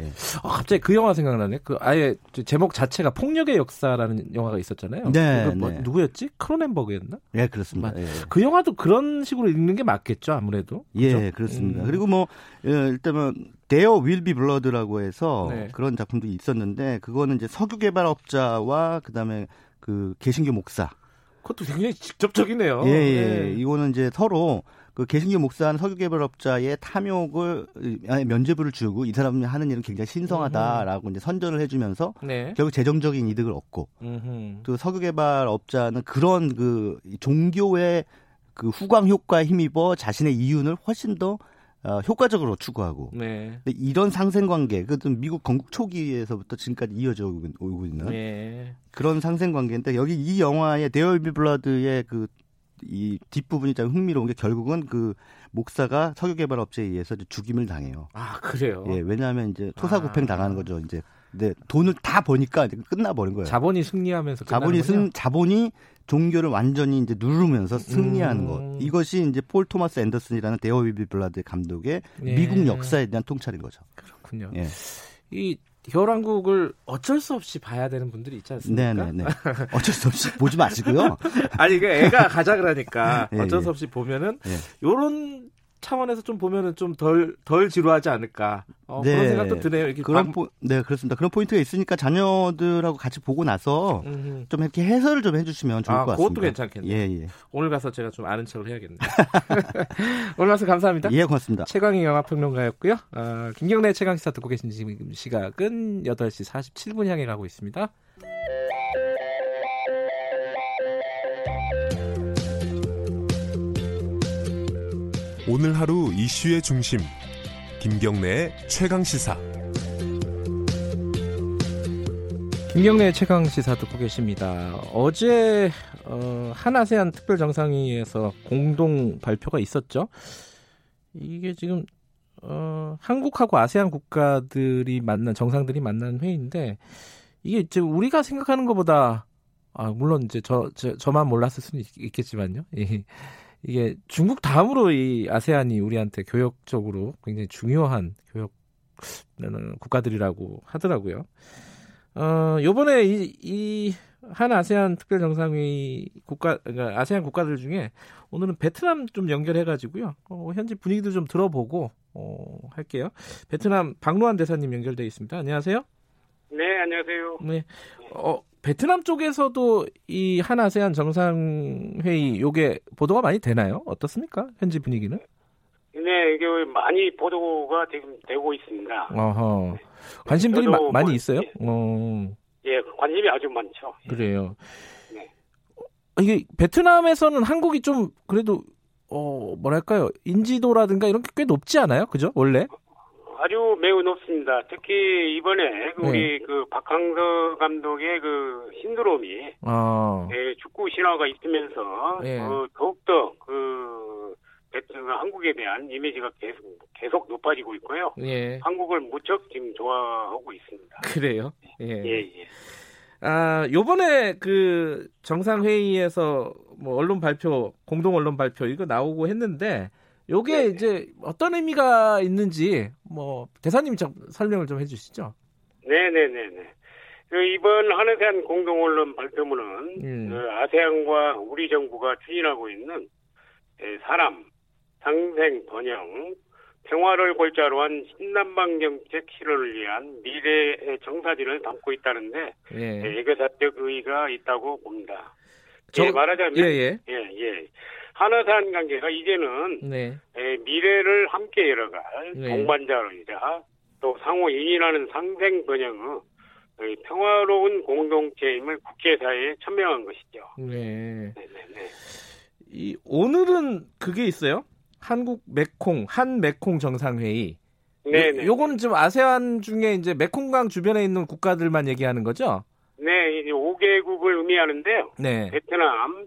예. 어, 갑자기 그 영화 생각나네. 그 아예 제목 자체가 폭력의 역사라는 영화가 있었잖아요. 네, 그거 뭐, 네. 누구였지? 크로넨버그였나? 예, 그렇습니다. 예. 그 영화도 그런 식으로 읽는 게 맞겠죠, 아무래도. 예, 그죠? 그렇습니다. 음. 그리고 뭐 예, 일단은 There Will Be Blood라고 해서 네. 그런 작품도 있었는데 그거는 이제 석유 개발업자와 그다음에 그 개신교 목사. 그것도 굉장히 직접적이네요. 예, 예. 네. 이거는 이제 서로 그 개신교 목사는 석유 개발업자의 탐욕을 아니, 면죄부를 주고 이 사람이 하는 일은 굉장히 신성하다라고 이제 선전을 해주면서 네. 결국 재정적인 이득을 얻고 음흠. 또 석유 개발업자는 그런 그 종교의 그 후광 효과에 힘입어 자신의 이윤을 훨씬 더 어, 효과적으로 추구하고 네. 근데 이런 상생 관계, 그 미국 건국 초기에서부터 지금까지 이어져 오고, 있는 네. 그런 상생 관계인데 여기 이 영화의 데어비 블러드의 그 이 뒷부분이 참 흥미로운 게 결국은 그 목사가 석유 개발 업체에 의해서 죽임을 당해요. 아, 그래요? 예, 왜냐하면 이제 토사구팽 아. 당하는 거죠. 이제 근데 돈을 다 버니까 끝나버린 거예요. 자본이 승리하면서 자본이. 승 자본이 종교를 완전히 이제 누르면서 승리하는 음. 것. 이것이 이제 폴 토마스 앤더슨이라는 There Will Be Blood 감독의 예. 미국 역사에 대한 통찰인 거죠. 그렇군요. 예. 이 겨울왕국을 어쩔 수 없이 봐야 되는 분들이 있지 않습니까? 네네네. 어쩔 수 없이 보지 마시고요. 아니 그 애가 가자 그러니까 예, 어쩔 예. 수 없이 보면은 예. 요런 차원에서 좀 보면은 좀 덜덜 지루하지 않을까 어, 그런 생각도 드네요. 이렇게 그런 방- 포, 네 그렇습니다. 그런 포인트가 있으니까 자녀들하고 같이 보고 나서 음흠. 좀 이렇게 해설을 좀 해주시면 좋을 아, 것 같습니다. 그것도 괜찮겠네요. 예 예. 오늘 가서 제가 좀 아는 척을 해야겠네요. 오늘 말씀 감사합니다. 예 고맙습니다. 최광희 영화평론가였고요. 아, 김경래 최강 시사 듣고 계신 지금 시각은 8시 47분 향해 가고 있습니다. 오늘 하루 이슈의 중심 김경래의 최강 시사 김경래 최강 시사 듣고 계십니다. 어제 어, 한아세안 특별 정상회의에서 공동 발표가 있었죠. 이게 지금 어, 한국하고 아세안 국가들이 만난 정상들이 만난 회의인데 이게 이제 우리가 생각하는 것보다 아 물론 이제 저, 저 저만 몰랐을 수는 있, 겠지만요 이, 이게 중국 다음으로 이 아세안이 우리한테 교역적으로 굉장히 중요한 교역 국가들이라고 하더라고요. 어, 요번에 이, 이 한 아세안 특별 정상회의 국가 그러니까 아세안 국가들 중에 오늘은 베트남 좀 연결해 가지고요. 어, 현지 분위기도 좀 들어보고 어, 할게요. 베트남 박노한 대사님 연결돼 있습니다. 안녕하세요. 네, 안녕하세요. 네. 어, 베트남 쪽에서도 이 한 아세안 정상회의 요게 보도가 많이 되나요? 어떻습니까? 현지 분위기는? 네, 이게 많이 보도가 지금 되고 있습니다. 어허. 관심들이 마, 많이 뭐, 있어요? 예, 어. 예, 관심이 아주 많죠. 그래요. 네. 이게 베트남에서는 한국이 좀 그래도 어 뭐랄까요 인지도라든가 이런 게 꽤 높지 않아요? 그죠? 원래? 아주 매우 높습니다. 특히 이번에 그 네. 우리 그 박항서 감독의 그 신드롬이 아. 예, 축구 신화가 있으면서 예. 어, 더욱더 그 한국에 대한 이미지가 계속 계속 높아지고 있고요. 예. 한국을 무척 지금 좋아하고 있습니다. 그래요? 예. 예, 예. 아, 요번에 그 정상회의에서 뭐 언론 발표, 공동 언론 발표 이거 나오고 했는데 요게 네 이제 어떤 의미가 있는지 뭐 대사님이 좀 설명을 좀 해주시죠. 네네네네. 그 이번 한해세안 공동 언론 발표문은 음. 그 아세안과 우리 정부가 추진하고 있는 사람, 상생, 번영, 평화를 골자로 한 신남방 정책 실현을 위한 미래의 정사진을 담고 있다는데 예. 애교사적 의의가 있다고 봅니다. 저, 예, 말하자면 예, 예. 예, 예. 한화산 관계가 이제는 네. 에, 미래를 함께 열어갈 네. 동반자로이자 또 상호 인인하는 상생 번영의 평화로운 공동체임을 국제사회에 천명한 것이죠. 네. 네네네. 이 오늘은 그게 있어요? 한국 메콩 한 메콩 정상회의. 네. 요거는 지금 아세안 중에 이제 메콩강 주변에 있는 국가들만 얘기하는 거죠? 네, 이제 5개국을 의미하는데요. 네. 베트남,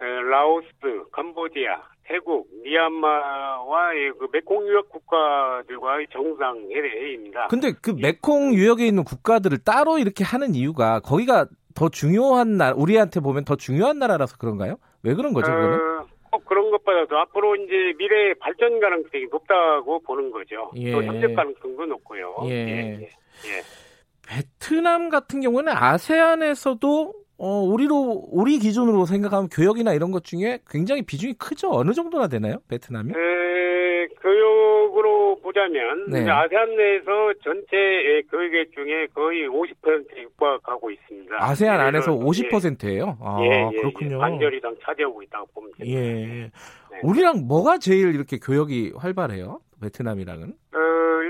라오스, 캄보디아, 태국, 미얀마와의 그 메콩 유역 국가들과의 정상 회의입니다. 근데 그 메콩 유역에 있는 국가들을 따로 이렇게 하는 이유가 거기가 더 중요한 나라, 우리한테 보면 더 중요한 나라라서 그런가요? 왜 그런 거죠, 그거는? 어, 꼭 그런 것보다도 앞으로 이제 미래 발전 가능성이 높다고 보는 거죠. 예. 또 협력 가능성도 높고요. 예. 예. 예. 베트남 같은 경우는 아세안에서도 어, 우리로, 우리 기준으로 생각하면 교역이나 이런 것 중에 굉장히 비중이 크죠? 어느 정도나 되나요? 베트남이? 에, 교역으로 보자면, 네. 아세안 내에서 전체 교역액 중에 거의 50%에 육박하고 있습니다. 아세안 안에서 50%예요? 아, 예, 예, 그렇군요. 예, 반절 이상 차지하고 있다고 보면 됩니다. 예. 네. 우리랑 뭐가 제일 이렇게 교역이 활발해요? 베트남이랑은? 어,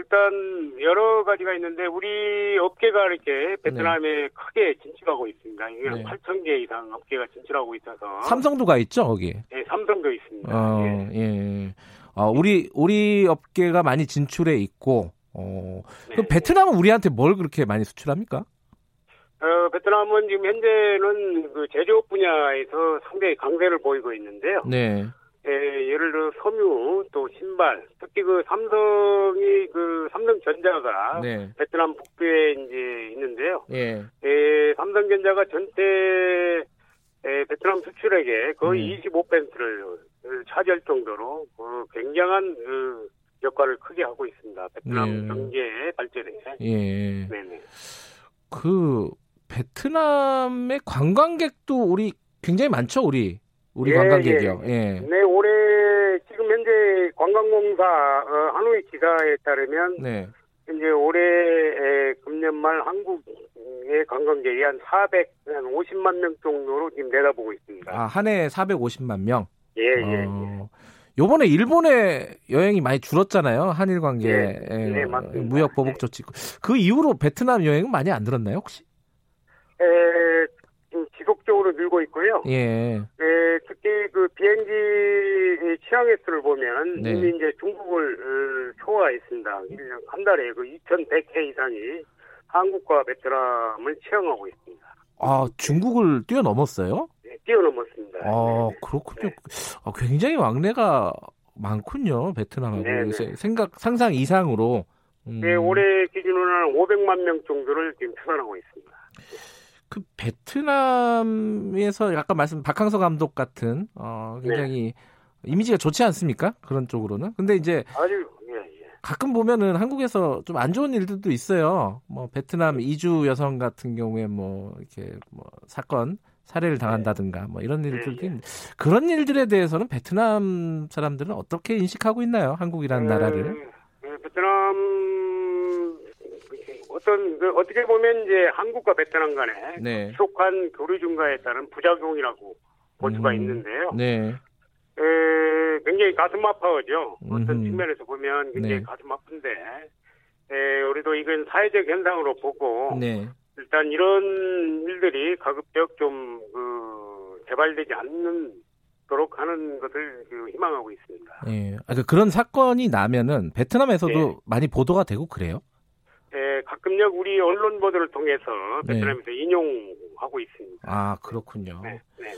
일단 여러 가지가 있는데 우리 업계가 이렇게 베트남에 네. 크게 진출하고 있습니다. 네. 8천 개 이상 업계가 진출하고 있어서 삼성도 가 있죠 거기? 네, 삼성도 있습니다. 어, 예. 예. 어, 우리 우리 업계가 많이 진출해 있고 어, 네. 그럼 베트남은 우리한테 뭘 그렇게 많이 수출합니까? 어, 베트남은 지금 현재는 그 제조업 분야에서 상당히 강세를 보이고 있는데요. 네. 예, 예를 들어 섬유 또 신발 특히 그 삼성이 그 삼성전자가 네. 베트남 북부에 이제 있는데요. 예. 예 삼성전자가 전체 예, 베트남 수출액의 거의 음. 25%를 차지할 정도로 그 굉장한 그 역할을 크게 하고 있습니다. 베트남 예. 경제 발전에. 예. 네네. 그 베트남의 관광객도 우리 굉장히 많죠, 우리. 우리 예, 관광객이요. 예. 예. 네, 올해 지금 현재 관광공사 어, 하노이 기사에 따르면 네. 이제 올해 금년 말 한국의 관광객이 한 450만 명 정도로 지금 내다보고 있습니다. 아, 한 해에 450만 명? 예, 예, 어, 예. 요번에 일본에 여행이 많이 줄었잖아요. 한일 관계 네, 네, 무역 보복 네. 조치. 그 이후로 베트남 여행은 많이 안 들었나요, 혹시? 에, 지속적으로 늘고 있고요. 예. 예 특히 그 비행기 취항 횟수를 보면 네. 이미 이제 중국을 어, 초과했습니다. 한 달에 그 2,100회 이상이 한국과 베트남을 취항하고 있습니다. 아, 중국을 뛰어넘었어요? 네, 뛰어넘었습니다. 아, 네. 그렇군요. 네. 아, 굉장히 왕래가 많군요, 베트남하고. 네, 네. 생각, 상상 이상으로. 음. 네, 올해 기준으로는 500만 명 정도를 지금 추산하고 있습니다. 그 베트남에서 약간 말씀 박항서 감독 같은 어 굉장히 네. 이미지가 좋지 않습니까? 그런 쪽으로는. 근데 이제 아주 예, 예. 가끔 보면은 한국에서 좀 안 좋은 일들도 있어요. 뭐 베트남 이주 여성 같은 경우에 뭐 이렇게 뭐 사건 살해를 당한다든가 뭐 이런 네, 일들도 있 그런 일들에 대해서는 베트남 사람들은 어떻게 인식하고 있나요? 한국이라는 그, 나라를? 그 베트남 어떤 그 어떻게 보면 이제 한국과 베트남 간에 네. 급속한 교류 증가에 따른 부작용이라고 볼 수가 음, 있는데요. 네. 에, 굉장히 가슴 아파하죠. 어떤 음흠. 측면에서 보면 굉장히 네. 가슴 아픈데 에, 우리도 이건 사회적 현상으로 보고 네. 일단 이런 일들이 가급적 좀 그 재발되지 않는 도록 하는 것을 그 희망하고 있습니다. 예. 아, 그 그런 사건이 나면은 베트남에서도 네. 많이 보도가 되고 그래요? 에, 가끔력 우리 언론 보도를 통해서 네. 베트남에서 인용하고 있습니다. 아, 그렇군요. 네, 네.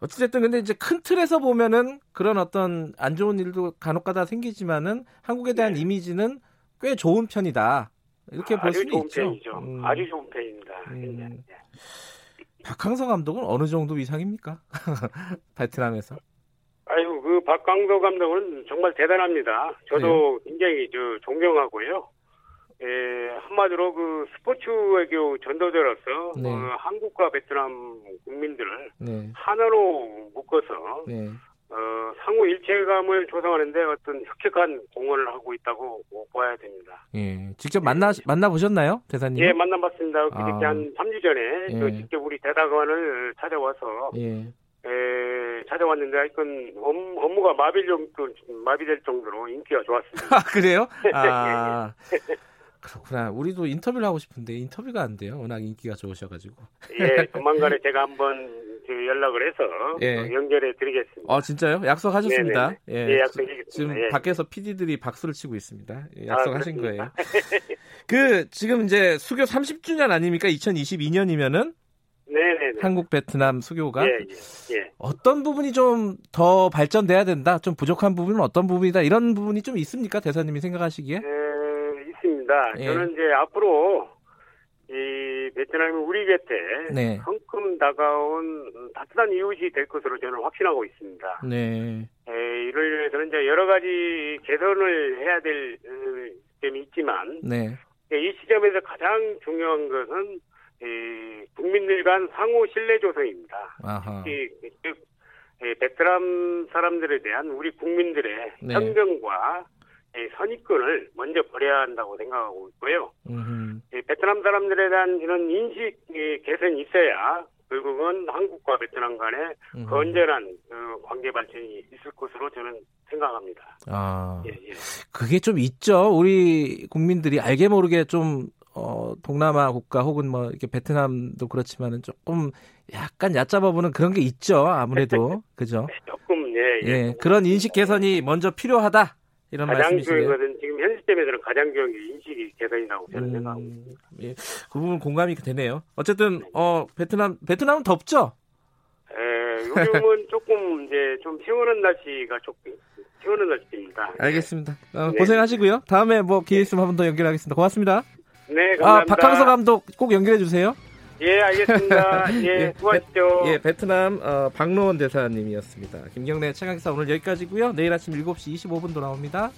어찌됐든 근데 이제 큰 틀에서 보면은 그런 어떤 안 좋은 일도 간혹가다 생기지만은 한국에 대한 이미지는 꽤 좋은 편이다. 이렇게 볼 네. 아주 수도 좋은 있죠. 편이죠. 음. 아주 좋은 편입니다. 음. 박항서 감독은 어느 정도 이상입니까? 베트남에서. 아유, 그 박광도 감독은 정말 대단합니다. 저도 굉장히 저 존경하고요. 예, 한마디로 그 스포츠 외교 전도자로서 네. 어, 한국과 베트남 국민들을 네. 하나로 묶어서 네. 어, 상호 일체감을 조성하는데 어떤 혁혁한 공헌을 하고 있다고 뭐 봐야 됩니다. 예. 직접 만나 만나 보셨나요, 대사님? 예, 만나봤습니다. 그저께 아. 한 3주 전에 예. 저 직접 우리 대사관을 찾아와서 예. 에, 찾아왔는데 하여튼 업- 업무가 마비 정도 마비될 정도로 인기가 좋았습니다. 아, 그래요? 아. 그렇구나. 우리도 인터뷰를 하고 싶은데 인터뷰가 안 돼요. 워낙 인기가 좋으셔가지고. 예, 조만간에 제가 한번 그 연락을 해서 예. 어, 연결해 드리겠습니다. 어, 진짜요? 약속하셨습니다. 네네네. 예, 약속드리겠습니다. 지금 예. 밖에서 PD들이 박수를 치고 있습니다. 예, 아, 약속하신 그렇습니까? 거예요. 그 지금 이제 수교 30주년 아닙니까? 2022년이면은 네네네. 한국 베트남 수교가 예, 예, 예. 어떤 부분이 좀 더 발전돼야 된다. 좀 부족한 부분은 어떤 부분이다. 이런 부분이 좀 있습니까? 대사님이 생각하시기에? 에, 있습니다. 예. 저는 이제 앞으로 이 베트남이 우리 곁에 네. 성큼 다가온 따뜻한 이웃이 될 것으로 저는 확신하고 있습니다. 네. 에, 이를 위해서는 이제 여러 가지 개선을 해야 될 어, 점이 있지만 네. 이 시점에서 가장 중요한 것은 이 국민들 간 상호 신뢰 조성입니다. 아하. 이, 즉이 베트남 사람들에 대한 우리 국민들의 네. 편견과 이 선입견을 먼저 버려야 한다고 생각하고 있고요. 음흠. 이 베트남 사람들에 대한 이런 인식 이 개선이 있어야 결국은 한국과 베트남 간의 음. 건전한 어, 관계 발전이 있을 것으로 저는 생각합니다. 아. 예, 예. 그게 좀 있죠. 우리 국민들이 알게 모르게 좀 어, 동남아 국가 혹은 뭐 이렇게 베트남도 그렇지만은 조금 약간 얕잡아 보는 그런 게 있죠. 아무래도 그죠. 조금 예, 예. 예, 그런 인식 개선이 먼저 필요하다 이런 가장 말씀이시네요. 것은 지금 현 시점에서는 가장 중요한 게 인식이 개선이라고 저는 생각하고 음, 예, 그 부분 공감이 되네요. 어쨌든 어 베트남 베트남은 덥죠. 예, 요즘은 조금 이제 좀 시원한 날씨가 조금 시원한 날씨입니다. 알겠습니다. 어, 네. 고생하시고요. 다음에 뭐 기회 있으면 한번 더 연결하겠습니다. 고맙습니다. 네, 아 감사합니다. 박항서 감독 꼭 연결해 주세요. 예, 알겠습니다. 예, 수고하십시오. 예, 베트남 어, 박노원 대사님이었습니다. 김경래 최강기사 오늘 여기까지고요. 내일 아침 7시 25분 돌아옵니다.